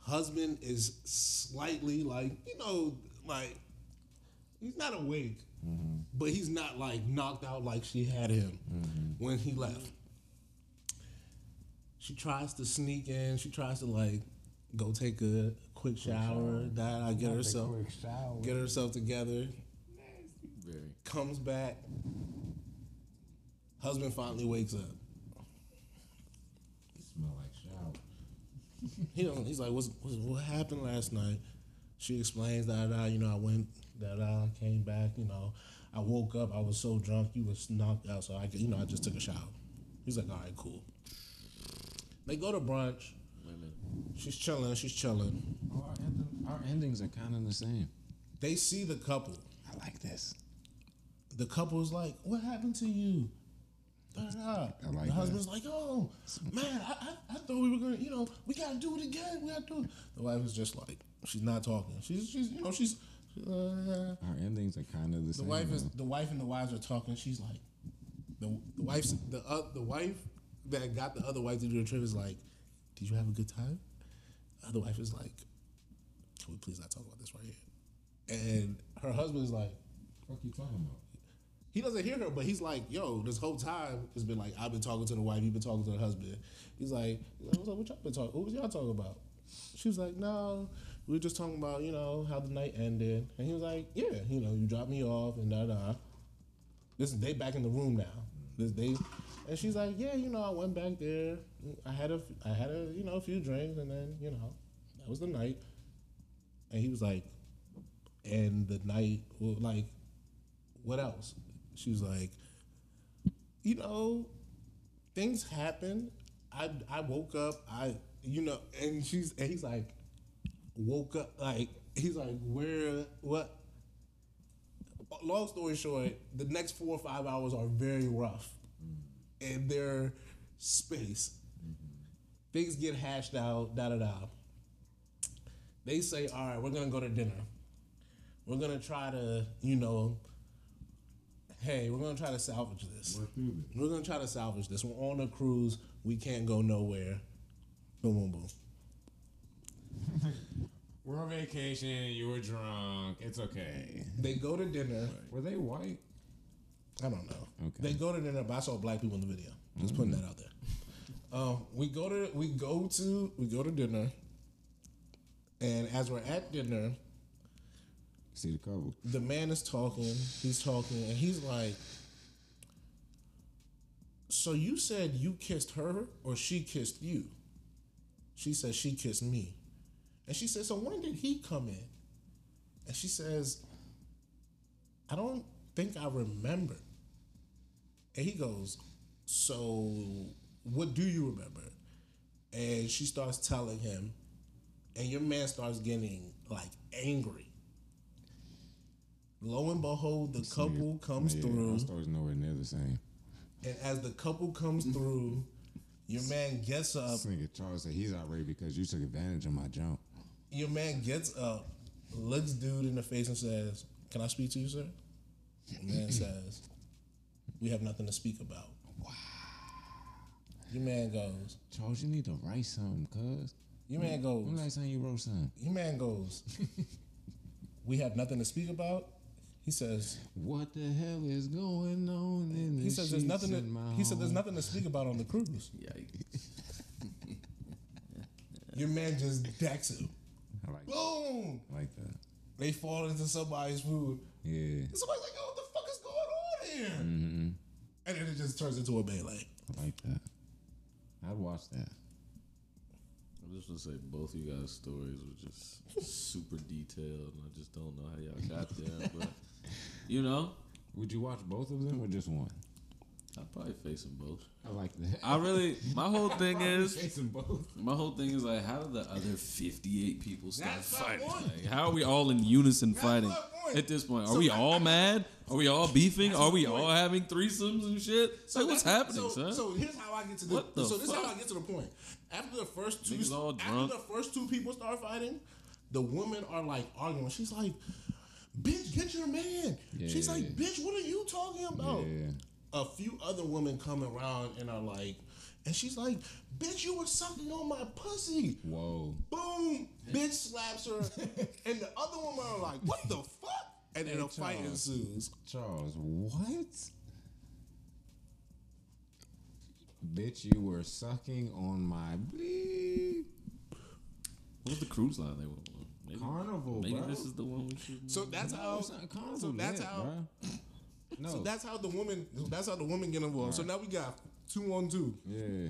Husband is slightly like, you know, like he's not awake, Mm-hmm. but he's not like knocked out like she had him mm-hmm. when he left. She tries to sneak in. She tries to like go take a quick shower. That I get herself get herself together. Very. Comes back. Husband finally wakes up. Smell like shower. He don't, he's like, What's, what's, what happened last night? She explains that you know, I went, that I came back, you know, I woke up, I was so drunk, you was knocked out, so I, you know, I just took a shower. He's like, all right, cool. They go to brunch. She's chilling. She's chilling. Oh, our, ending, our endings are kind of the same. They see the couple. I like this. The couple's like, "What happened to you?" I like the husband's like, "Oh man, I, I, I thought we were gonna, you know, we gotta do it again. We gotta do it." The wife is just like, she's not talking. She's, she's, you know, she's. Uh, Our endings are kind of the, the same. wife is though. the wife and the wives are talking. She's like, the the wife's the uh, the wife that got the other wife to do the trip is like, "Did you have a good time?" The other wife is like, "Can we please not talk about this right here?" And her husband is like, What you talking about? he doesn't hear her, but he's like, "Yo, this whole time it's been like I've been talking to the wife, you've been talking to the husband." He's like, he's like, "What's up? What y'all been talking? What was y'all talking about?" She was like, "No, we were just talking about you know how the night ended." And he was like, "Yeah, you know, you dropped me off and da da." This is they back in the room now. This they, and she's like, "Yeah, you know, I went back there. I had a, I had a, you know, a few drinks, and then you know, that was the night." And he was like, "And the night, well, like, what else?" She was like, "You know, things happen. I I woke up. I you know, and she's and he's like, woke up like he's like, where what?" Long story short, the next four or five hours are very rough in their space. Things get hashed out, da da da. They say, all right, we're gonna go to dinner. We're gonna try to, you know, hey, we're gonna try to salvage this. Work through. We're gonna try to salvage this. We're on a cruise. We can't go nowhere. Boom, boom, boom. *laughs* We're on vacation. You were drunk. It's okay. They go to dinner. Were they white? I don't know. Okay. They go to dinner, but I saw black people in the video. Just putting that out there. Um, we go to we go to we go to dinner, and as we're at dinner, See the couple. the man is talking. He's talking, and he's like, "So you said you kissed her, or she kissed you?" She says she kissed me, and she says, "So when did he come in?" And she says, "I don't think I remember." And he goes, "So what do you remember?" And she starts telling him, and your man starts getting like angry. Lo and behold, the couple comes yeah, through, Our story's nowhere near the same. and as the couple comes through, your man gets up. This nigga Charles said he's outraged because you took advantage of my jump. Your man gets up, looks dude in the face, and says, "Can I speak to you, sir?" The man *clears throat* says, "We have nothing to speak about." Wow. Your man goes. Charles, you need to write something, cuz. Your man goes. When last time you wrote something? Your man goes. we have nothing to speak about. He says What the hell is going on in the he says there's nothing to, he said there's nothing to speak about on the cruise. *laughs* Yikes. Your man just decks him. I like, Boom! I like that. They fall into somebody's food. Yeah. And somebody's like, yo, what the fuck is going on here? hmm And then it just turns into a melee. I like that. I'd watch that. I'm just gonna say both of you guys' stories were just *laughs* super detailed, and I just don't know how y'all got there. But you know, Would you watch both of them or just one? I'd probably face them both. I like that. I really, my *laughs* whole thing is, face them both. my whole thing is like, how did the other fifty-eight people start That's fighting? Like, how are we all in unison That's fighting at this point? Are So we I- all mad? Are we all beefing? That's Are we all having threesomes and shit? like, what's happening, so, son? So here's how I get to the, What the so this is how? I get to the point. After the first two after the first two people start fighting, the women are like arguing. She's like, Bitch, get your man. Yeah. She's like, Bitch, what are you talking about? Yeah. A few other women come around and are like, and she's like, Bitch, you were sucking on my pussy. Whoa. Boom! Bitch slaps her, and the other woman are like, "What the fuck?" And then Hey, a fight Charles. ensues. Charles, what? Bitch, you were sucking on my bleep. what was the cruise line they were on? Maybe, Carnival, maybe bro. this is the one we should. So that's how. it's not carnival So that's lit, how. bruh. No. So that's how the woman. That's how the woman get involved. So now we got two on two. yeah.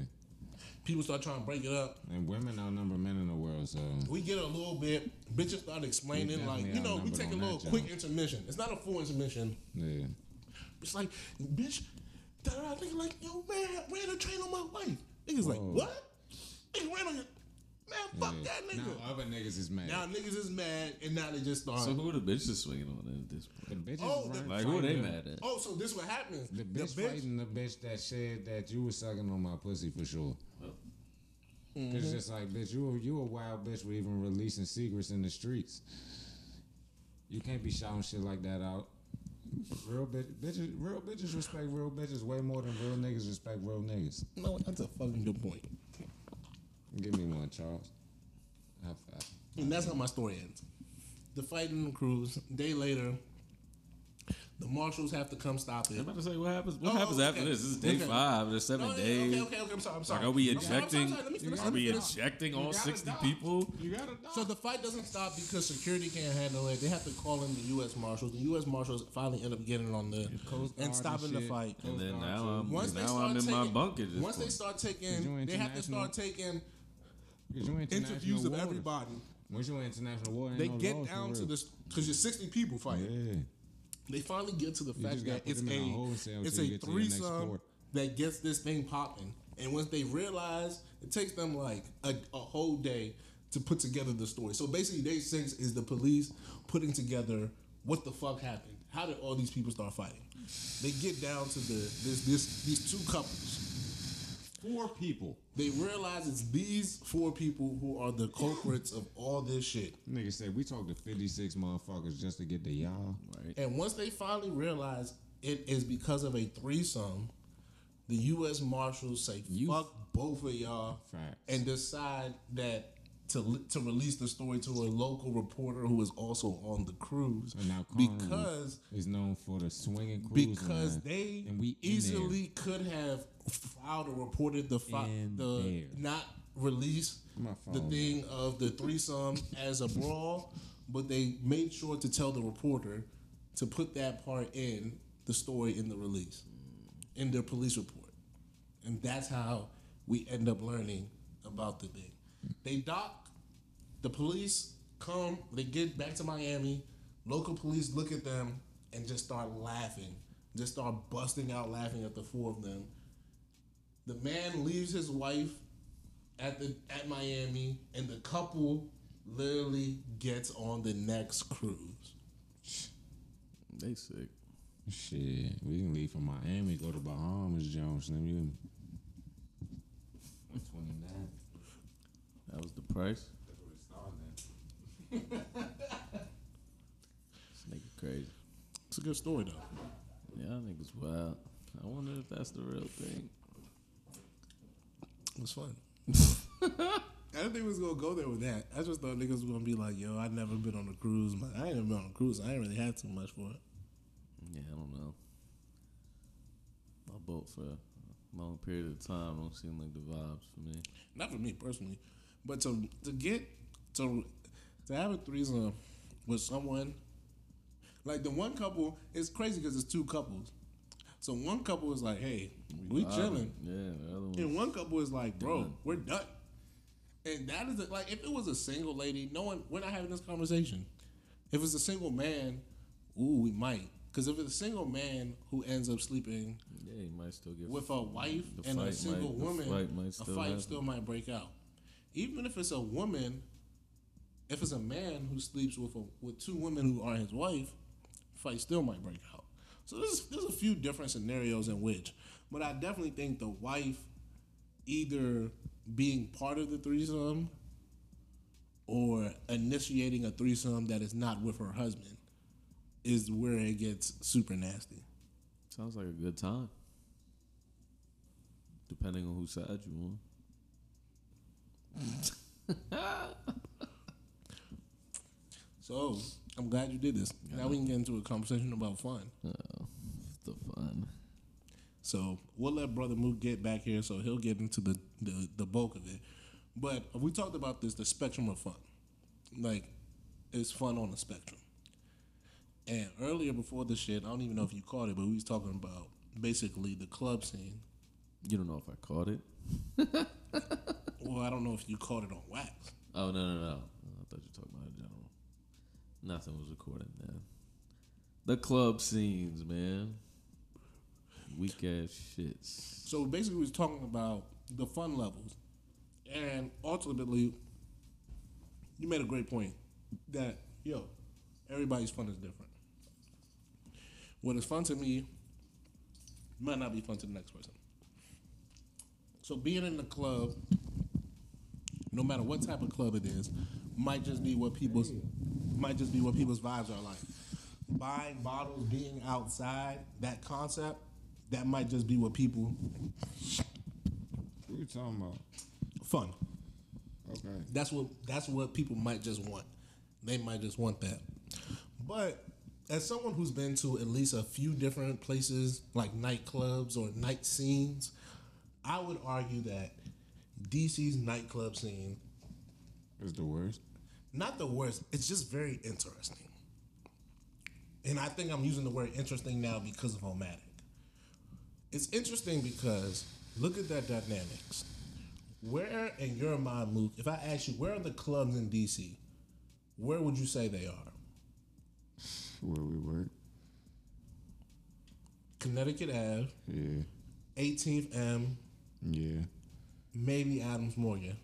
People start trying to break it up. And women outnumber men in the world, so We get a little bit. Bitches start explaining like, you know, we take a little quick jump. intermission. It's not a full intermission. yeah. It's like, bitch, da da. Nigga like, yo, man, ran a train on my wife. Niggas like, what? Nigga ran on your. Man, fuck yeah. that nigga. Now other niggas is mad. Now niggas is mad, and now they just start. So who are the bitches swinging on at this point? the bitches Oh, the- Like, who are they fighting mad at? oh, so this what happens? The bitch, fighting the bitch that said that you was sucking on my pussy for sure. Mm-hmm. Cause it's just like, bitch, you a, you a wild bitch for even releasing secrets in the streets. You can't be shouting shit like that out. Real bitch, bitches, real bitches respect real bitches way more than real niggas respect real niggas. No, that's a fucking good point. Give me one, Charles. High five. And that's how my story ends. The fight in the cruise. Day later, the marshals have to come stop it. I'm about to say what happens. What Oh, happens after this? This is day Okay. five. There's seven No, yeah, days. Okay, okay, okay. I'm sorry. I'm sorry. Like, are we I'm sorry, I'm sorry, ejecting? I'm sorry. Let me finish. Are we ejecting all sixty die. people? You gotta die. So the fight doesn't stop because security can't handle it. They have to call in the U.S. Marshals. The U.S. Marshals finally end up getting on the Coast and stopping the fight. And then now I'm. Once now I'm in my taking, bunker. At this once they start taking, they have to start taking Cause you international interviews of waters. everybody. Once you're international war, They no get down to this because you're 60 people fighting. Yeah. They finally get to the You fact that it's a it's a you get to your next threesome that gets this thing popping. And once they realize, it takes them like a, a whole day to put together the story. So basically, day six is the police putting together what the fuck happened. How did all these people start fighting? They get down to the this this these two couples. Four people. They realize it's these four people who are the culprits of all this shit. Nigga said we talked to 56 motherfuckers just to get to y'all. right. And once they finally realize it is because of a threesome, the U.S. Marshals say You- fuck both of y'all Facts. and decide that to to release the story to a local reporter who is also on the cruise And now because is known for the swinging cruise because line. they and we easily could have filed or reported the fi- the there. not release the phone. thing of the threesome as a brawl, but they made sure to tell the reporter to put that part in the story in the release, in their police report, and that's how we end up learning about the thing. They dock, the police come, they get back to Miami. Local police look at them and just start laughing, just start busting out laughing at the four of them. The man leaves his wife at the at Miami, and the couple literally gets on the next cruise. They sick. Shit, we can leave from Miami, go to Bahamas, Jones. Let me. 29. That was the price. That's what it started This nigga crazy. It's a good story though. Y'all niggas wild. I wonder if that's the real thing. It was fun. *laughs* I didn't think we was gonna go there with that. I just thought niggas was gonna be like, "Yo, I never been on a cruise. but I ain't never been on a cruise. I ain't really had too much for it." Yeah, I don't know. My boat for a long period of time don't seem like the vibes for me. Not for me personally, but to to get to to have a threesome with someone like the one couple. It's crazy because it's two couples. So one couple is like, "Hey, we Vibing. chilling," Yeah, the other one. and one couple is like, "Bro, Done. we're done." And that is a, like, if it was a single lady, no one, we're not having this conversation. If it's a single man, ooh, we might. Because if it's a single man who ends up sleeping Yeah, you might still get with a wife The and a single might- woman, fight might a fight happen. still might break out. Even if it's a woman, if it's a man who sleeps with a, with two women who aren't his wife, fight still might break out. So there's there's a few different scenarios in which, but I definitely think the wife either being part of the threesome or initiating a threesome that is not with her husband is where it gets super nasty. Sounds like a good time. Depending on whose side you on. *laughs* So I'm glad you did this. Now we can get into a conversation about fun. Oh, the fun. So we'll let Brother Mook get back here, so he'll get into the, the the bulk of it. But we talked about this, the spectrum of fun. Like, it's fun on the spectrum. And earlier before the shit, I don't even know if you caught it, but we was talking about basically the club scene. You don't know if I caught it. *laughs* Well, I don't know if you caught it on wax. Oh no no no! I thought you were talking about in general. Nothing was recorded, man. The club scenes, man. Weak ass shits. So basically, we was talking about the fun levels, and ultimately, you made a great point that yo, everybody's fun is different. What is fun to me might not be fun to the next person. So being in the club, no matter what type of club it is, might just be what people's might just be what people's vibes are like. Buying bottles, being outside, that concept, that might just be what people What you talking about? fun. Okay. That's what that's what people might just want. They might just want that. But as someone who's been to at least a few different places like nightclubs or night scenes, I would argue that DC's nightclub scene is the worst. not the worst. It's just very interesting. And I think I'm using the word interesting now because of Omatic. It's interesting because look at that dynamics. Where in your mind, Luke, if I ask you where are the clubs in DC, where would you say they are? Where we work. Connecticut Ave, Yeah. 18th M, Yeah. maybe Adams Morgan,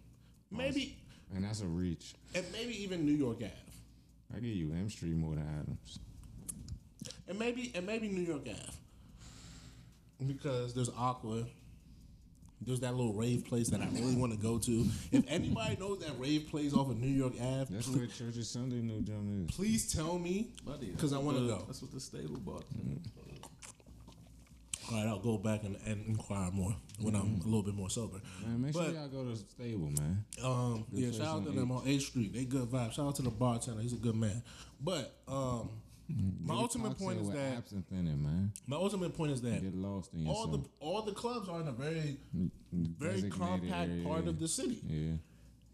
maybe And that's a reach. and maybe even New York Ave. I give you M Street more than Adams. And maybe and maybe New York Ave. Because there's Aqua. There's that little rave place that I really want to go to. If anybody knows that rave place off of New York Ave, That's pl- where Church of Sunday New Jump is. please tell me. Buddy, Because I want to what go. That's what the stable bought. All right, I'll go back and, and inquire more when I'm a little bit more sober. Man, make But- sure y'all go to the stable, man. Um, yeah, shout out to them on 8th Street. They good vibes. Shout out to the bartender. He's a good man. But um, my Get a ultimate point is that absinthe in it, man. my ultimate point is that Get lost in all yourself. the all the clubs are in a very mm-hmm. very Designated compact area, part of the city. Yeah.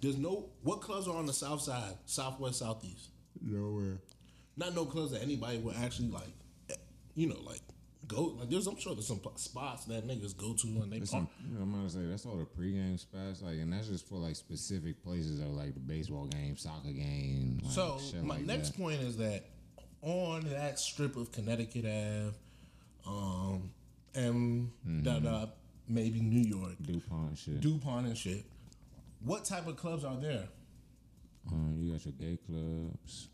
There's no what clubs are on the south side, southwest, southeast. Nowhere. Not no clubs that anybody would actually like, you know, like go. Like there's, I'm sure there's some spots that niggas go to and they That's park. some, you know, I'm gonna say that's all the pregame spots, like, and that's just for like specific places, or like the baseball game, soccer game. Like, So shit my like next that. point is that on that strip of Connecticut Ave, um, and Mm-hmm. da da, maybe New York, Dupont shit. Dupont and shit. What type of clubs are there? um, you got your gay clubs.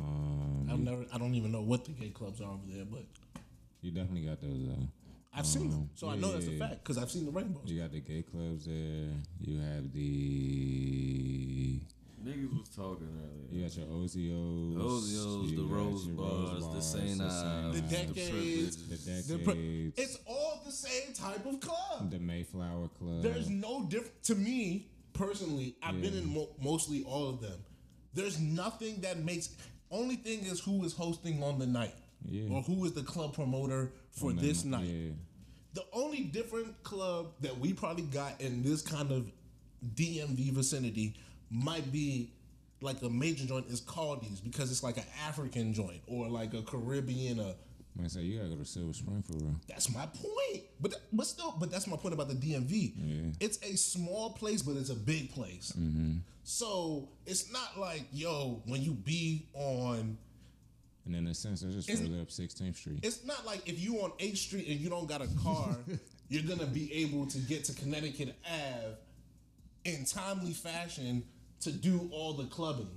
Um, I've never. I don't even know what the gay clubs are over there, but you definitely got those. Uh, I've seen them, Um, so I know that's a fact because I've seen the rainbows. you got the gay clubs there. You have the. Niggas was talking earlier. You got your OZOs. Ozios, you the got Rose your bars, the Saint Yves, The decades, The the pro- decades. it's all the same type of club. the Mayflower Club. There's no different. To me personally, I've been in mo- mostly all of them. There's nothing that makes. Only thing is who is hosting on the night. Yeah. or who is the club promoter for On this night, night. Yeah. The only different club that we probably got in this kind of DMV vicinity might be like a major joint is Caldi's because it's like an African joint or like a Caribbean. Uh, Man, say you gotta go to Silver Spring for real. that's my point. But th- but still, but that's my point about the DMV. It's a small place, but it's a big place. So it's not like yo when you be on And in a sense, it's just further up 16th Street. it's not like if you on 8th Street and you don't got a car, *laughs* you're gonna be able to get to Connecticut Ave in timely fashion to do all the clubbing.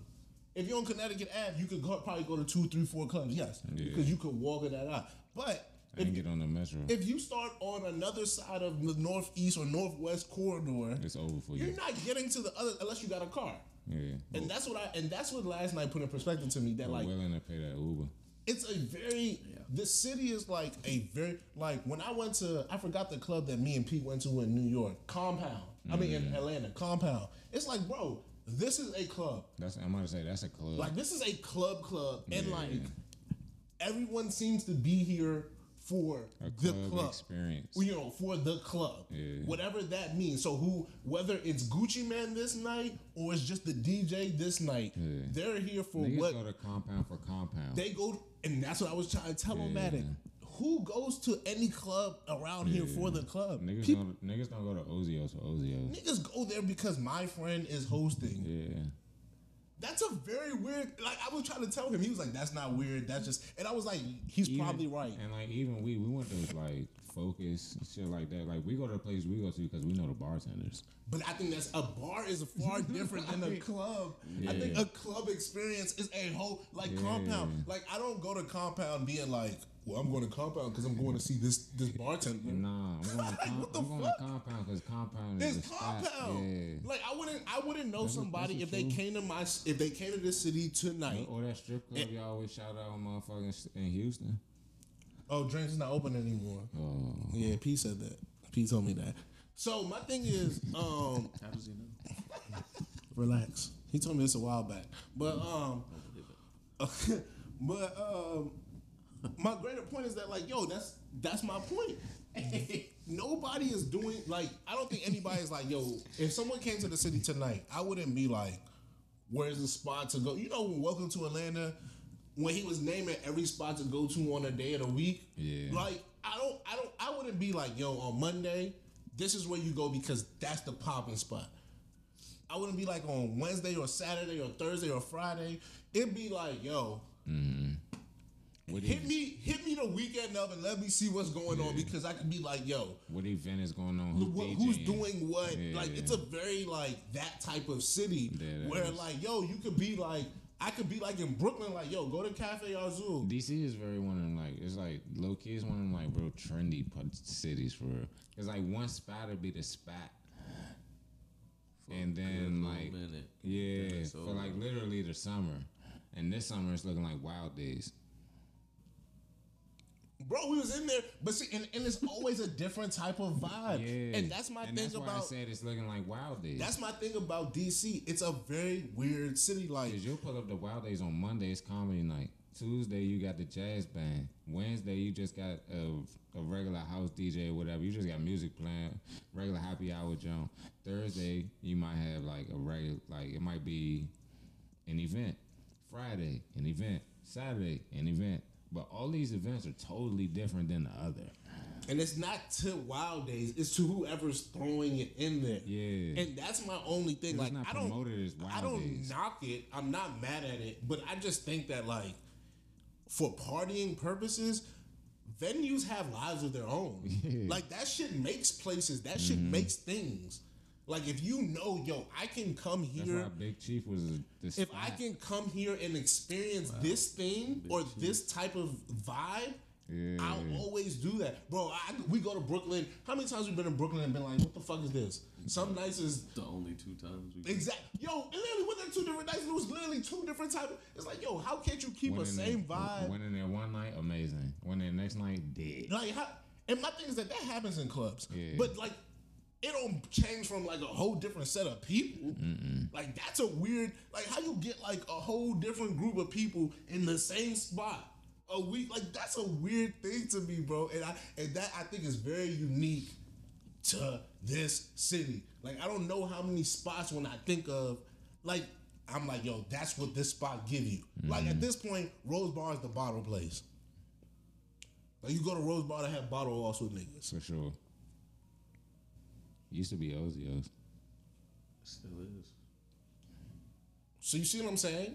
If you're on Connecticut Ave, you could go, probably go to two, three, four clubs, yes, Yeah. because you could walk that out. But I if, didn't get on the metro. if you start on another side of the northeast or northwest corridor, it's over for you. You're not getting to the other unless you got a car. Yeah. And that's what I and that's what last night put in perspective to me that We're like willing to pay that Uber. it's a very the city is like a very like when I went to I forgot the club that me and Pete went to in New York, Compound. I mean in mm. Atlanta, Compound. It's like, bro, this is a club. That's I'm gonna say that's a club. Like this is a club club and Yeah. like everyone seems to be here for a the club, club. experience. You know, for the club. Yeah. Whatever that means. So who whether it's Gucci Mane this night or it's just the DJ this night, Yeah. they're here for Niggas what go to compound for compound. they go, and that's what I was trying to tell Yeah. Matic. Who goes to any club around here for the club? niggas, don't, niggas don't go to Ozios for Ozios. niggas go there because my friend is hosting. Yeah. That's a very weird. Like I was trying to tell him, he was like, "That's not weird. That's just." And I was like, "He's Even- probably right." And like even we we went to like focus shit like that. Like we go to the place we go to because we know the bartenders. But I think that's a bar is far *laughs* different than a club. I think a club experience is a whole like Yeah. compound. Like I don't go to compound being like, "Well, I'm going to compound because I'm going to see this this bartender." Nah, I'm going to, *laughs* com- what the I'm going to compound because compound is It's the spot. compound. Yeah. Like I wouldn't, I wouldn't know That's somebody that's if they what came to my, if they came to this city tonight. Or that strip club y'all always shout out motherfucking in Houston. Oh, drinks is not open anymore. Oh. Yeah, P said that. P told me that. So my thing is, um, *laughs* How does he know? *laughs* relax. He told me this a while back, but um, *laughs* but um, my greater point is that like, yo, that's that's my point. Nobody is doing like I don't think anybody is like, yo, if someone came to the city tonight, I wouldn't be like, where's the spot to go? You know, Welcome to Atlanta, when he was naming every spot to go to on a day of the week, Yeah. like I don't, I don't, I wouldn't be like, yo, on Monday, this is where you go because that's the popping spot. I wouldn't be like on Wednesday or Saturday or Thursday or Friday. It'd be like, yo, mm-hmm. What, hit me, hit me the weekend of and let me see what's going on because I can be like, yo, what event is going on? Who's, wh- who's doing what? Yeah. Like it's a very like that type of city Yeah, that where is. like, yo, you could be like, I could be like in Brooklyn, like, yo, go to Cafe Azul. DC is very one of them like it's like low key is one of them like bro trendy cities for real. It's like one spot would be the spot, and then like minute. yeah, for like literally the summer, and this summer it's looking like wild days. Bro, we was in there, but see, and, and it's always a different type of vibe. Yeah, And that's my and thing that's why I about said it's looking like wild days. that's my thing about DC. It's a very weird city. Like you'll pull up the wild days on Monday, it's comedy night. Tuesday you got the jazz band. Wednesday you just got a, a regular house DJ or whatever. You just got music playing, regular happy hour jump. Thursday you might have like a regular, like it might be an event. Friday an event. Saturday an event. But all these events are totally different than the other. And it's not to Wild Days; it's to whoever's throwing it in there. Yeah. And that's my only thing. Like I don't, promoted as Wild I don't Days. knock it. I'm not mad at it, but I just think that like, for partying purposes, venues have lives of their own. *laughs* Like that shit makes places. That shit Mm-hmm. makes things. Like if you know, yo, I can come That's here. why Big Chief was the if spot. I can come here and experience this thing or this type of vibe, Yeah. I'll always do that, bro. I, we go to Brooklyn. How many times we been in Brooklyn and been like, "What the fuck is this?" Some nights is The only two times we exact. Yo, it literally went there two different nights. and It was literally two different type. It's like, yo, how can't you keep a same there, vibe? Went in there one night, amazing. Went in there next night, dead. Like, how, and my thing is that that happens in clubs, Yeah. but like. It don't change from like a whole different set of people. Like that's a weird. Like how you get like a whole different group of people in the same spot. a week. Like that's a weird thing to me, bro. And I and that I think is very unique to this city. Like I don't know how many spots when I think of like I'm like, yo, that's what this spot give you. Like at mm-hmm. this point, Rose Bar is the bottle place. Like you go to Rose Bar to have bottle also niggas. For sure. Used to be Ozio's. Still is. So you see what I'm saying?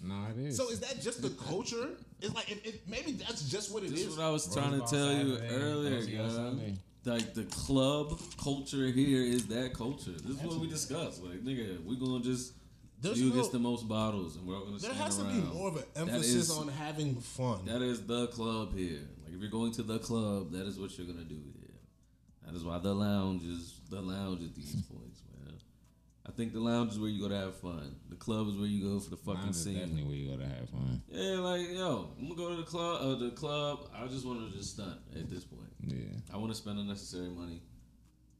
No, it is. So is that just the culture? It's like it, it, maybe that's just what it This is. is what I was trying to tell Bar you earlier, Ozio Like the club culture here is that culture. This is what we discussed. Like, nigga, we gonna just There's you no- gets the most bottles, and we're all gonna there stand has to around. be more of an emphasis is- on having fun. That is the club here. Like if you're going to the club, that is what you're gonna do here. That is why the lounge is the lounge at these *laughs* points, man. I think the lounge is where you go to have fun. The club is where you go for the fucking scene. definitely where you go to have fun. Yeah, like yo, I'm gonna go to the club. Uh, the club. I just want to just stunt at this point. Yeah. I want to spend unnecessary money.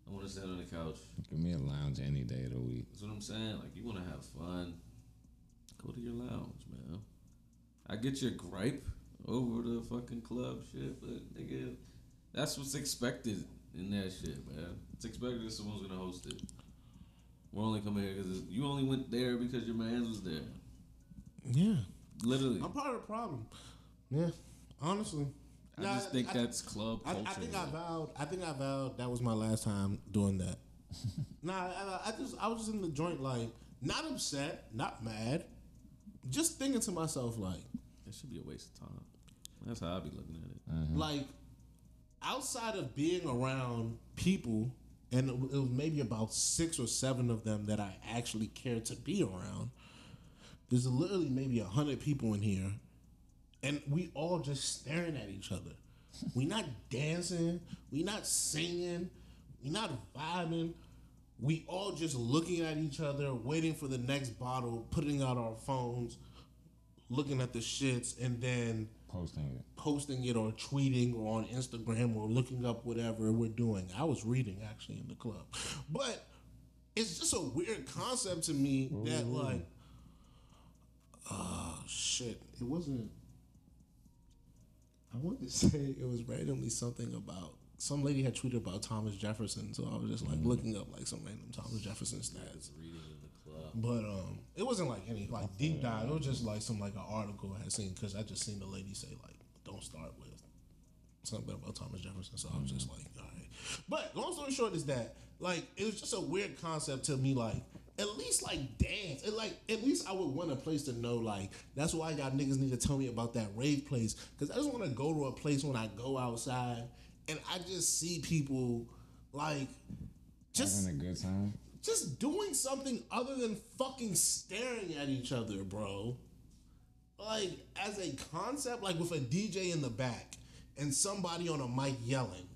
I want to sit on the couch. Give me a lounge any day of the week. That's what I'm saying. Like you want to have fun, go to your lounge, man. I get your gripe over the fucking club shit, but nigga, that's what's expected in that shit, man. It's expected that someone's gonna host it. We're only coming here because you only went there because your man was there. yeah, Literally, I'm part of the problem. Yeah, honestly. I Nah, just think I- that's club I, culture. I think I vowed. I think I vowed that was my last time doing that. *laughs* nah, I, I just I was just in the joint like not upset, not mad, just thinking to myself like That should be a waste of time. That's how I be looking at it. Mm-hmm. like outside of being around people and it was maybe about six or seven of them that I actually care to be around. There's literally maybe a hundred people in here, and we all just staring at each other. We not dancing, we not singing, we not vibing. We all just looking at each other, waiting for the next bottle, putting out our phones, looking at the shits, and then Posting it. posting it or tweeting or on Instagram or looking up whatever we're doing. I was reading actually in the club. *laughs* But it's just a weird concept to me that like oh shit. It wasn't I want to *laughs* say it was randomly something about some lady had tweeted about Thomas Jefferson, so I was just like mm. looking up like some random Thomas Jefferson stats. Reading in the club. But um, it wasn't like any like deep dive. It was just like some like an article I had seen because I just seen the lady say like, "Don't start with something about Thomas Jefferson." So I was just like, "All right." But long story short is that like it was just a weird concept to me. Like at least like dance. It like at least I would want a place to know. Like that's why y'all niggas need to tell me about that rave place because I just want to go to a place when I go outside and I just see people like just Having a good time. Just doing something other than fucking staring at each other, bro. Like as a concept, like with a DJ in the back and somebody on a mic yelling.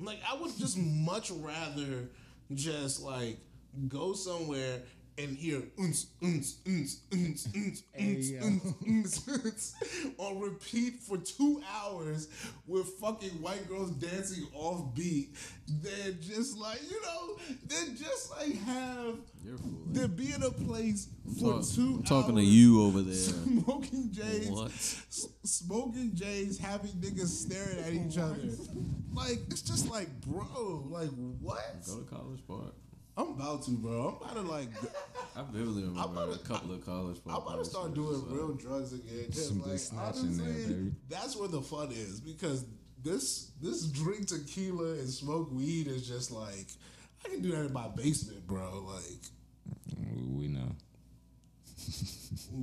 Like I would just *laughs* much rather just like go somewhere and hear uns, uns, uns, uns, uns, uns, uns, uns, uns, *laughs* on repeat for two hours with fucking white girls dancing off beat than just like, you know, then just like have then be in a place for Talk- 2 I'm talking to you over there. Smoking J's, What? s- smoking J's, having niggas staring at each other. Like it's just like, bro, like what? Go to College Park. I'm about to, bro. I'm about to like, *laughs* I vividly remember about a to- couple of college I'm about to start doing real uh, drugs again. 'cause, Some good like, snatching there, honestly, baby. That's where the fun is because this this drink tequila and smoke weed is just like I can do that in my basement, bro. Like We know. *laughs*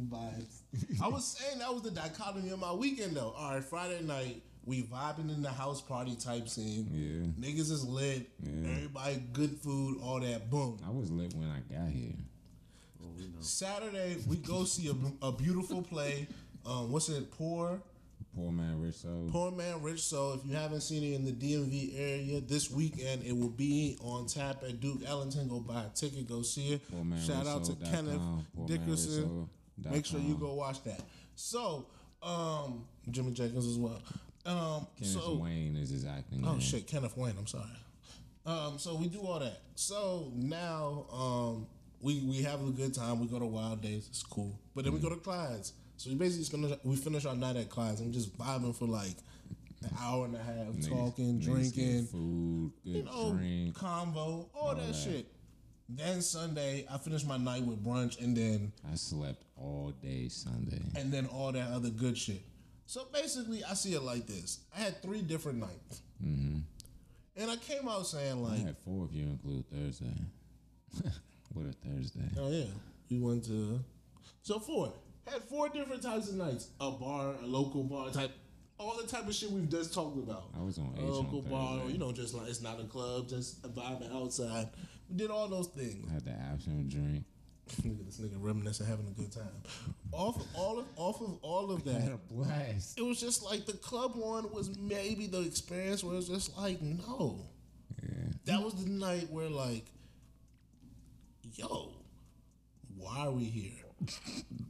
vibes. I was saying that was the dichotomy of my weekend though. All right, Friday night we vibing in the house party type scene. Yeah. Niggas is lit. Yeah. Everybody good food, all that. Boom. I was lit when I got here. Saturday we go see a, a beautiful play. Um, what's it? Poor. Poor man, rich soul. Poor Man Rich Soul. If you haven't seen it in the DMV area this weekend, it will be on tap at Duke Ellington. Go buy a ticket, go see it. Poor Man Shout Rich out to Soul dot Kenneth com, Poor Dickerson. Soul Make sure you go watch that. So, um, Jimmy Jenkins as well. Um, Kenneth so, Wayne is his acting Oh name. shit, Kenneth Wayne. I'm sorry. Um, so we do all that. So now, um, we we have a good time. We go to Wild Days. It's cool. But then we go to Clyde's. So we basically finish, we finish our night at Clyde's and just vibing for like an hour and a half, Niggas- talking, niggas drinking, food, good you know, drink. convo, all, that, that. shit. Then Sunday, I finished my night with brunch and then I slept all day Sunday. and then all that other good shit. So basically, I see it like this: I had three different nights, Mm-hmm. and I came out saying like I had four if you include Thursday. *laughs* what a Thursday. "Oh yeah, we went to." So four had four different types of nights: a bar, a local bar type, all the type of shit we've just talked about. I was on a local on bar, you know, just like it's not a club, just a vibing outside. We did all those things. I had the absinthe drink. Look at this nigga reminiscing, having a good time. Off of all of off of all of *laughs* had that, a blast. it was just like the club one was maybe the experience where it's just like no. Yeah. That was the night where like, yo, why are we here? *laughs*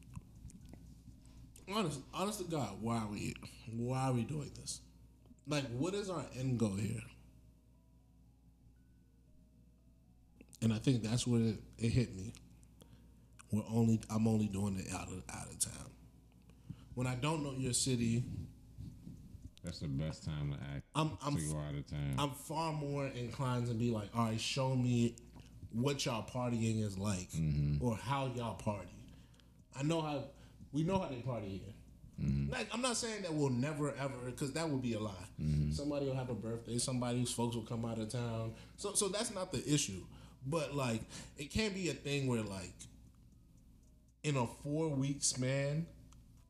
honest, honest to God, why are we here? Why are we doing this? Like, what is our end goal here? And I think that's where it, it hit me. We're only I'm only doing it out of out of town. When I don't know your city, That's the best time to act. I'm I'm out of town. I'm far more inclined to be like, all right, show me what y'all partying is like mm-hmm. or how y'all party. I know how we know how they party here. Mm-hmm. Like I'm not saying that we'll never ever because that would be a lie. Mm-hmm. Somebody will have a birthday. Somebody's folks will come out of town. So so that's not the issue. But like it can't be a thing where like in a four week span,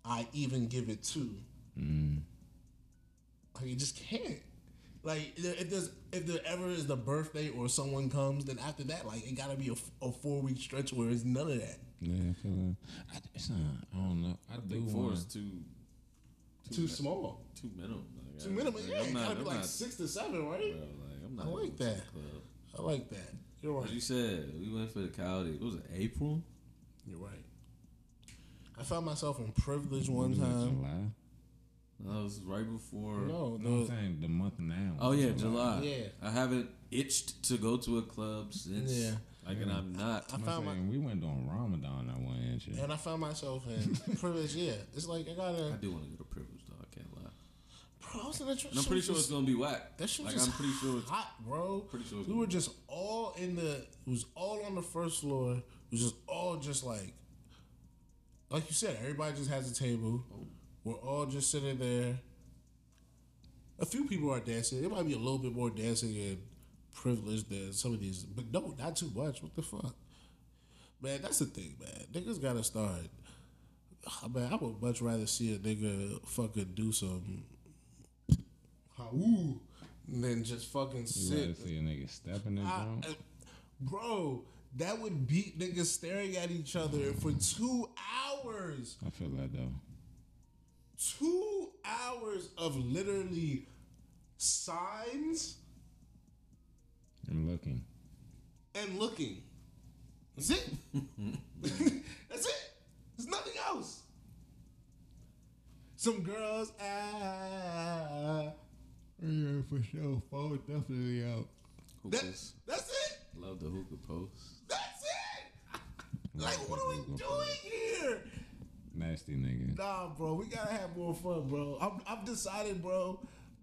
I even give it two. Mm. Like you just can't. Like if there's if there ever is the birthday or someone comes, then after that, like it gotta be a, a four week stretch where it's none of that. yeah, I feel like, I, it's not, I don't know. I, I do think four is too Too small. too minimum. Like, Too I- minimum. like, Yeah, I'm it not- gotta I'm like not- six to seven, right? bro, like, I'm not I like going to the that. club. I like that. You're What right. you said? We went for the coyote. It was it April? You're right. I found myself in privilege one time. July? That was right before. No, No, I'm saying the month now. Oh yeah, July. Yeah. I haven't itched to go to a club since. Yeah. Like, and I'm not. I I'm found my we went on Ramadan at one inch. and I found myself in privilege. Yeah, it's like I I gotta. I do want to go to privilege though. I can't lie. Bro, I was in the church. And I'm pretty sure it's gonna be whack. That shit was like just I'm pretty sure it's hot, bro. pretty sure it's we gonna were just all in the. It was all on the first floor. It was just all just like, like you said, everybody just has a table. We're all just sitting there. A few people are dancing. It might be a little bit more dancing and privileged than some of these, but no, not too much. What the fuck, man? That's the thing, man. Niggas gotta start. Ah, Man, I would much rather see a nigga fucking do some Ooh, than just fucking You sit. rather see a nigga stepping in the I- joint? uh, bro, that would beat niggas staring at each other for two hours. I feel that though. Two hours of literally signs I'm looking. and looking. That's it. *laughs* That's it. There's nothing else. Some girls, ah, Yeah, for sure. Phone definitely out. that, hookahs. that's it. Love the hookah post. Like, what are we doing here? Nasty nigga. Nah, bro, we gotta have more fun, bro. I'm, I'm decided, bro.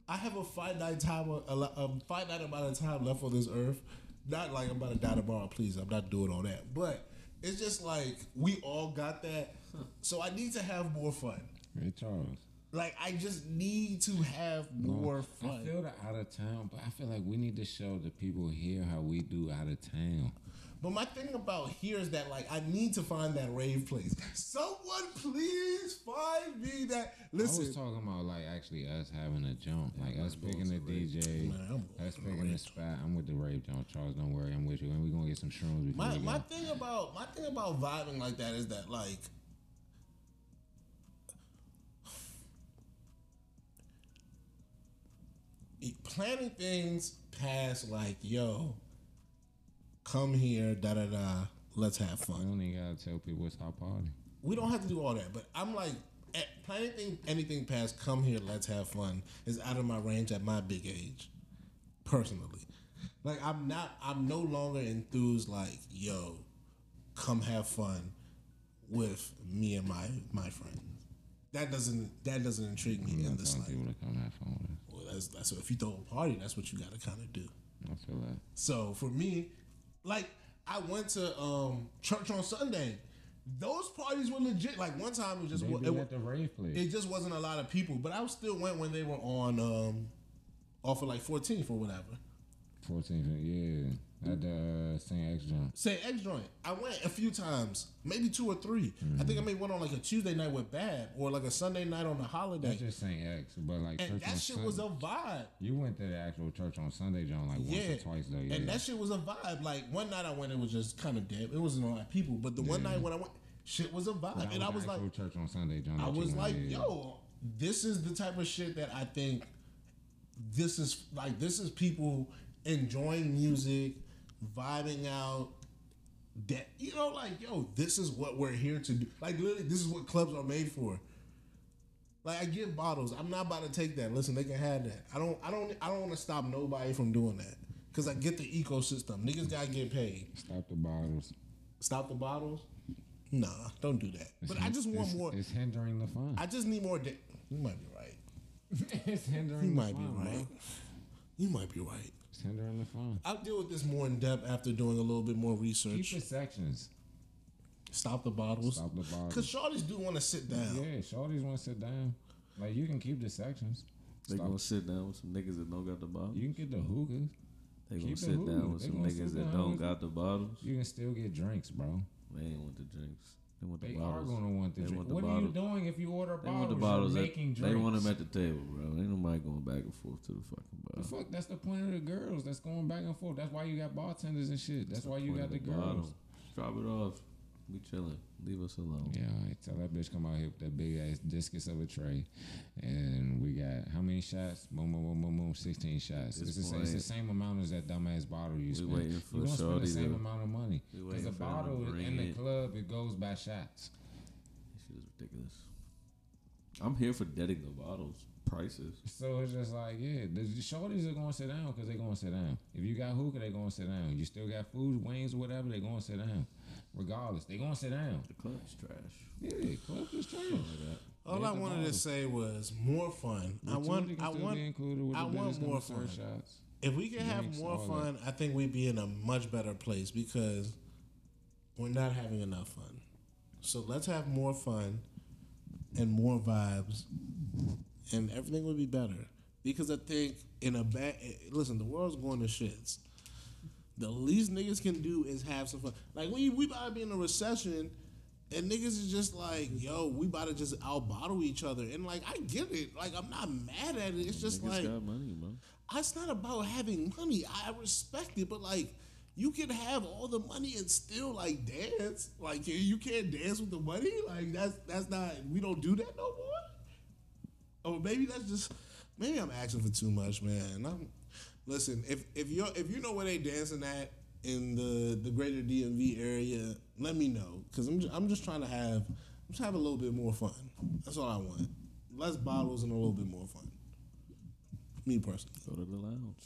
I have a finite time, a, a finite amount of time left on this earth. Not like I'm about to die tomorrow. Please, I'm not doing all that. But it's just like we all got that. So I need to have more fun. Hey Charles. Like I just need to have more I fun. feel the out of town, but I feel like we need to show the people here how we do out of town. But my thing about here is that like I need to find that rave place. Someone please find me that. Listen, I Listen, was talking about like actually us having a jump, like us picking the DJ, Man, I'm us picking the spot. I'm with the rave jump, Charles. Don't worry, I'm with you, and we're gonna get some shrooms before My we go. my thing about my thing about vibing like that is that like *sighs* planning things past like yo come here da da da let's have fun don't even gotta tell people it's our party. we don't have to do all that but i'm like eh, planning thing, anything past come here let's have fun is out of my range at my big age personally like i'm not i'm no longer enthused like yo come have fun with me and my my friends that doesn't that doesn't intrigue me in not the telling slightest. people to come have fun with. Well, that's that's if you throw a party, that's what you got to kind of do. I feel that. So for me, like I went to um church on Sunday. Those parties were legit. Like one time it was just it, it, at the rave place. it just wasn't a lot of people, but I still went when they were on um off of like 14th or whatever. 14th, yeah. At the uh, St. X joint. Say X joint. I went a few times, maybe two or 3 I think I made one on like a Tuesday night with Bab or like a Sunday night on a holiday. That's just St. X, but like and church that shit Sun- was a vibe. You went to the actual church on Sunday, John, like once Yeah. or twice though. Yeah. And that shit was a vibe. Like one night I went, it was just kind of dead. It wasn't a lot of people. But the one night when I went, shit was a vibe. And I was like, church on Sunday, John. I was like, yeah. yo, this is the type of shit that I think this is like this is people enjoying music, vibing out. That you know, like, yo, this is what we're here to do. Like literally, this is what clubs are made for. Like I get bottles. I'm not about to take that. Listen, they can have that. I don't I don't I don't want to stop nobody from doing that. Cause I get the ecosystem. Niggas gotta get paid. Stop the bottles. Stop the bottles? Nah, don't do that. But I just want It's- more. It's hindering the fun. I just need more. Da- you might be right. *laughs* it's hindering You might be right. bro. You might be right. It's hindering the fun. I'll deal with this more in depth after doing a little bit more research. Keep research. the sections. Stop the bottles. Stop the bottles. Cause shorties do want to sit down. Yeah, shorties want to sit down. Like you can keep the sections. They Stop. gonna sit down with some niggas that don't got the bottles. You can get the hookahs. They gonna keep sit hookah. down with They some niggas that don't got the bottles. You can still get drinks, bro. They ain't want the drinks. They want the They bottles. are gonna want the They drink. want the What are you doing if you order They bottles? want the bottles. At, making they want them at the table, bro. Ain't nobody going back and forth to the fucking The fuck, that's the point of the girls. That's going back and forth. That's why you got bartenders and shit. That's why you got the bottle. girls. Drop it off. We chilling. Leave us alone. Yeah, right. Tell that bitch come out here with that big ass discus of a tray, and we got how many shots? Boom, boom, boom, boom, boom. Sixteen shots. It's the, same, it's the same amount as that dumbass bottle you We spent. waiting for you gonna spend the same amount of money we because the bottle in the club it goes by shots. This shit is ridiculous. I'm here for deading the bottles. Prices. So it's just like, yeah, the shorties are gonna sit down because they're gonna sit down. If you got hookah, they gonna sit down. You still got food, wings, or whatever, they gonna sit down. Regardless, they gonna sit down. The club's trash. Yeah, club is trash. All There's I the wanted to say was more fun. I want. I want. be included with I want more fun. Shots. If we can have more all fun, I think we'd be in a much better place because we're not having enough fun. So let's have more fun and more vibes, and everything would be better. Because I think in a bad eh, listen, the world's going to shits. The least niggas can do is have some fun. Like we we about to be in a recession. And niggas is just like, yo, we about to just out bottle each other. And like, I get it. Like, I'm not mad at it. It's just Niggas like, got money, bro. it's not about having money. I respect it, but like you can have all the money and still like dance. Like you- you can't dance with the money. Like that's that's not. We don't do that no more. Or maybe that's just maybe I'm asking for too much, man. I'm listen. If if you if you know where they dancing at in the the greater DMV area, let me know because I'm just, I'm just trying to have I'm just have a little bit more fun. That's all I want. Less bottles and a little bit more fun. Me personally Go to the lounge.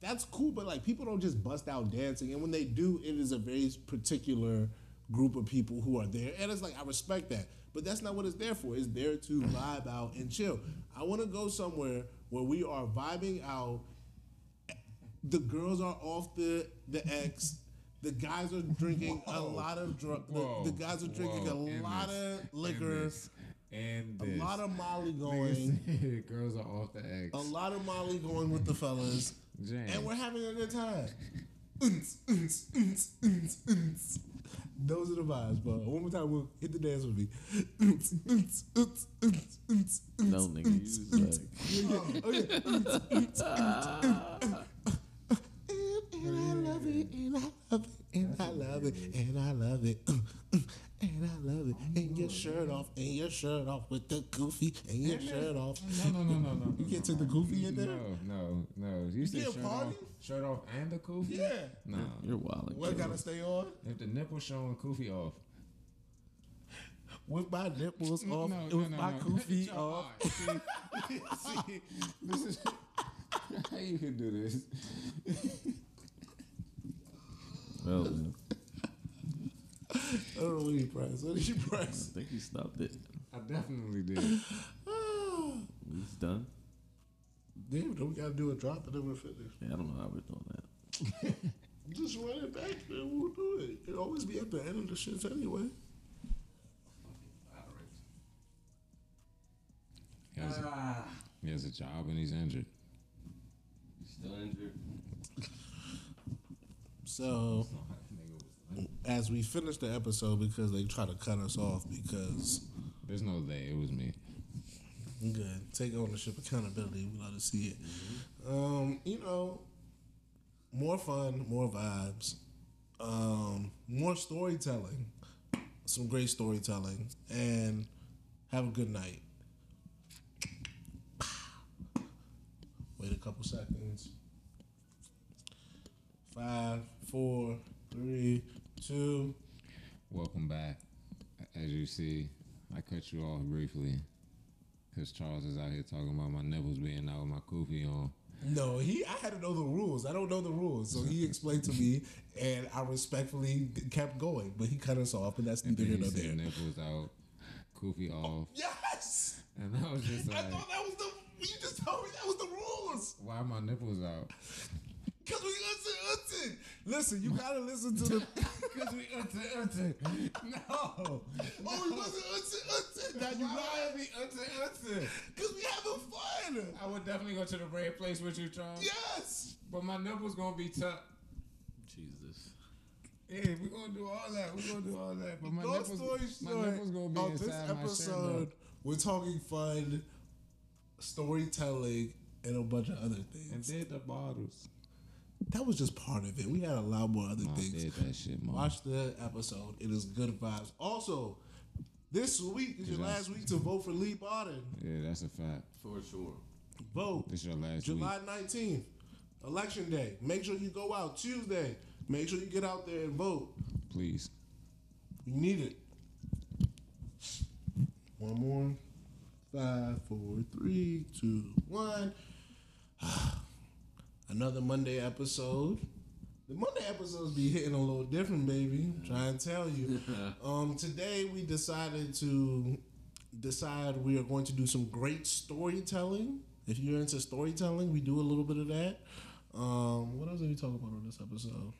that's cool, but like people don't just bust out dancing, and when they do, it is a very particular group of people who are there, and it's like I respect that, but that's not what it's there for. It's there to vibe out and chill. I want to go somewhere where we are vibing out. The girls are off the the X. The guys are drinking a lot of drug. The, the guys are drinking a lot of liquor, And a lot of Molly going, *laughs* girls are off the X. a lot of Molly going with the fellas. Jam. and we're having a good time. Those are the vibes, bro. One more time, we'll hit the dance with me. No, unts, nigga, you was like, yeah, oh, And I love it, and I love it, and I love it, and I love it. Uh, uh, and I love it. And your shirt off, and your shirt off with the kufi, and your shirt off. No, no, no, no, no. You can't take the kufi in there? No, no, no. You said shirt party? off, shirt off and the kufi? Yeah. No. you're wilding. What gotta stay on? If the nipple showing kufi off. With my nipples off, no, no, with no, my no. kufi Yo, off. *laughs* See, see, this is *laughs* how you can do this. *laughs* Well, man. *laughs* I don't know what he pressed. What did you press? I think he stopped it. I definitely did. Ah, *sighs* He's done. Damn, don't we gotta do a drop and then we're finished. Yeah, I don't know how we're doing that. *laughs* Just run it back, then we'll do it. It'll always be at the end of the shits anyway. He has, a, he has a job and he's injured. He's Still injured. So, as we finish the episode, because they try to cut us off, because There's no they. It was me. good, take ownership, accountability. We love to see it. Um, you know, more fun, more vibes, um, more storytelling, some great storytelling, and have a good night. *sighs* Wait a couple seconds. Five, four, three, two. Welcome back. As you see, I cut you off briefly because Charles is out here talking about my nipples being out with my kufi on. No, he. I had to know the rules. I don't know the rules, so he explained to me, and I respectfully kept going. But he cut us off, and that's neither here he nor there. nipples out, kufi oh, off. Yes, And I was just I thought that was the. You just told me that was the rules. why are my nipples out? Cause we unted, unted. Listen, you gotta listen to the. Because we uh, unted, unted. Uh, no. oh, we wasn't unted, unted. Now you Why lying. would I be uh, unted, unted? Cause we having fun. I would definitely go to the red place with you, Charles. Yes. But my nipples gonna be tucked. Jesus. Yeah, we're gonna do all that. We're gonna do all that. But my Long nipples, story my short, nipples gonna be oh, on inside this my shirt. episode, we're talking fun, storytelling, and a bunch of other things. And things. did the bottles. That was just part of it. We had a lot more other I things. did that shit, man. Watch the episode. It is good vibes. Also, this week is your last week to vote for Lee Barton. Yeah, that's a fact. For sure. Vote This your last July week. 19th, election day. Make sure you go out Tuesday. Make sure you get out there and vote. Please. You need it. One more. Five, four, three, two, one. *sighs* *sighs* Another Monday episode. The Monday episodes be hitting a little different, baby. I'm trying to tell you. *laughs* um, today we decided to decide we are going to do some great storytelling. If you're into storytelling, we do a little bit of that. Um, what else did we talk about on this episode?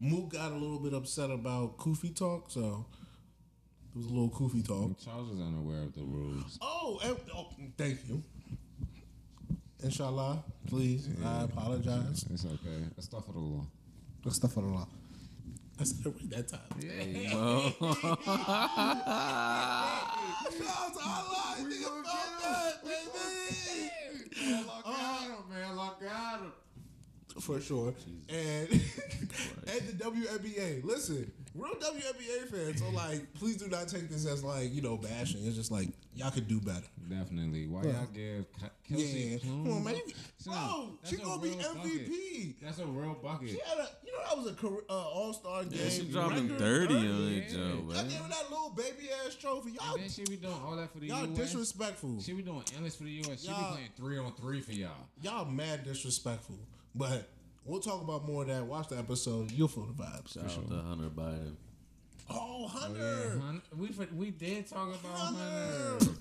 Mook got a little bit upset about kufi talk, so it was a little kufi talk. Charles is unaware of the rules. Oh, and, oh thank you. Inshallah, please. I apologize. It's okay. Astaghfirullah. Good stuff for the law. I said it right that time. No. Shout out to Allah, nigga, fuck that, baby. Oh, man, look at him, man. Look at him. For sure. And *laughs* and the WNBA. Listen, real WNBA fans. So like, please do not take this as like you know bashing. It's just like y'all could do better. Definitely. Why y'all give Kelsey Yeah, come on, man. You- Son, Bro, she gonna be real MVP. That's a real bucket. She had a, you know, that was a career, uh, All Star game. Yeah, she dropping record 30 on yeah. that Joe, Y'all man. gave her that little baby ass trophy. Y'all, And then she be doing all that for the y'all U.S. disrespectful. She be doing endless for the U.S. She be Y'all- playing three on three for y'all. Y'all mad disrespectful. But we'll talk about more of that. Watch the episode. You'll feel the vibes. Shout out to Hunter Biden. Oh, Oh, Hunter. yeah. Hun- we we did talk about Hunter. Hunter. *laughs*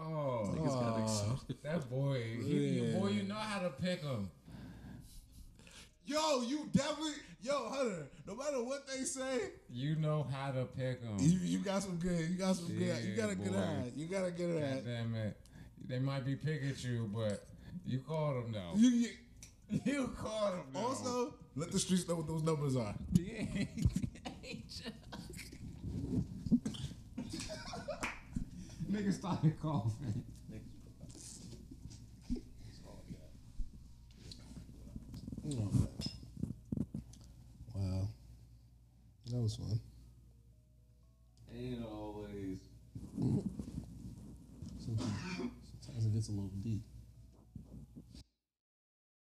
Oh, Niggas that boy, he, you, boy, you know how to pick him. Yo, you definitely, yo, Hunter. No matter what they say, You know how to pick him. you, you got some good. You got some good. You got a good Yeah, eye. You got a good God eye. damn it, they might be Pikachu, but you called him though. You, you, *laughs* You called him though. also, let the streets know what those numbers are. *laughs* Yeah. Nigga started coughing. Wow, that was fun. Ain't always. Sometimes, sometimes it gets a little deep.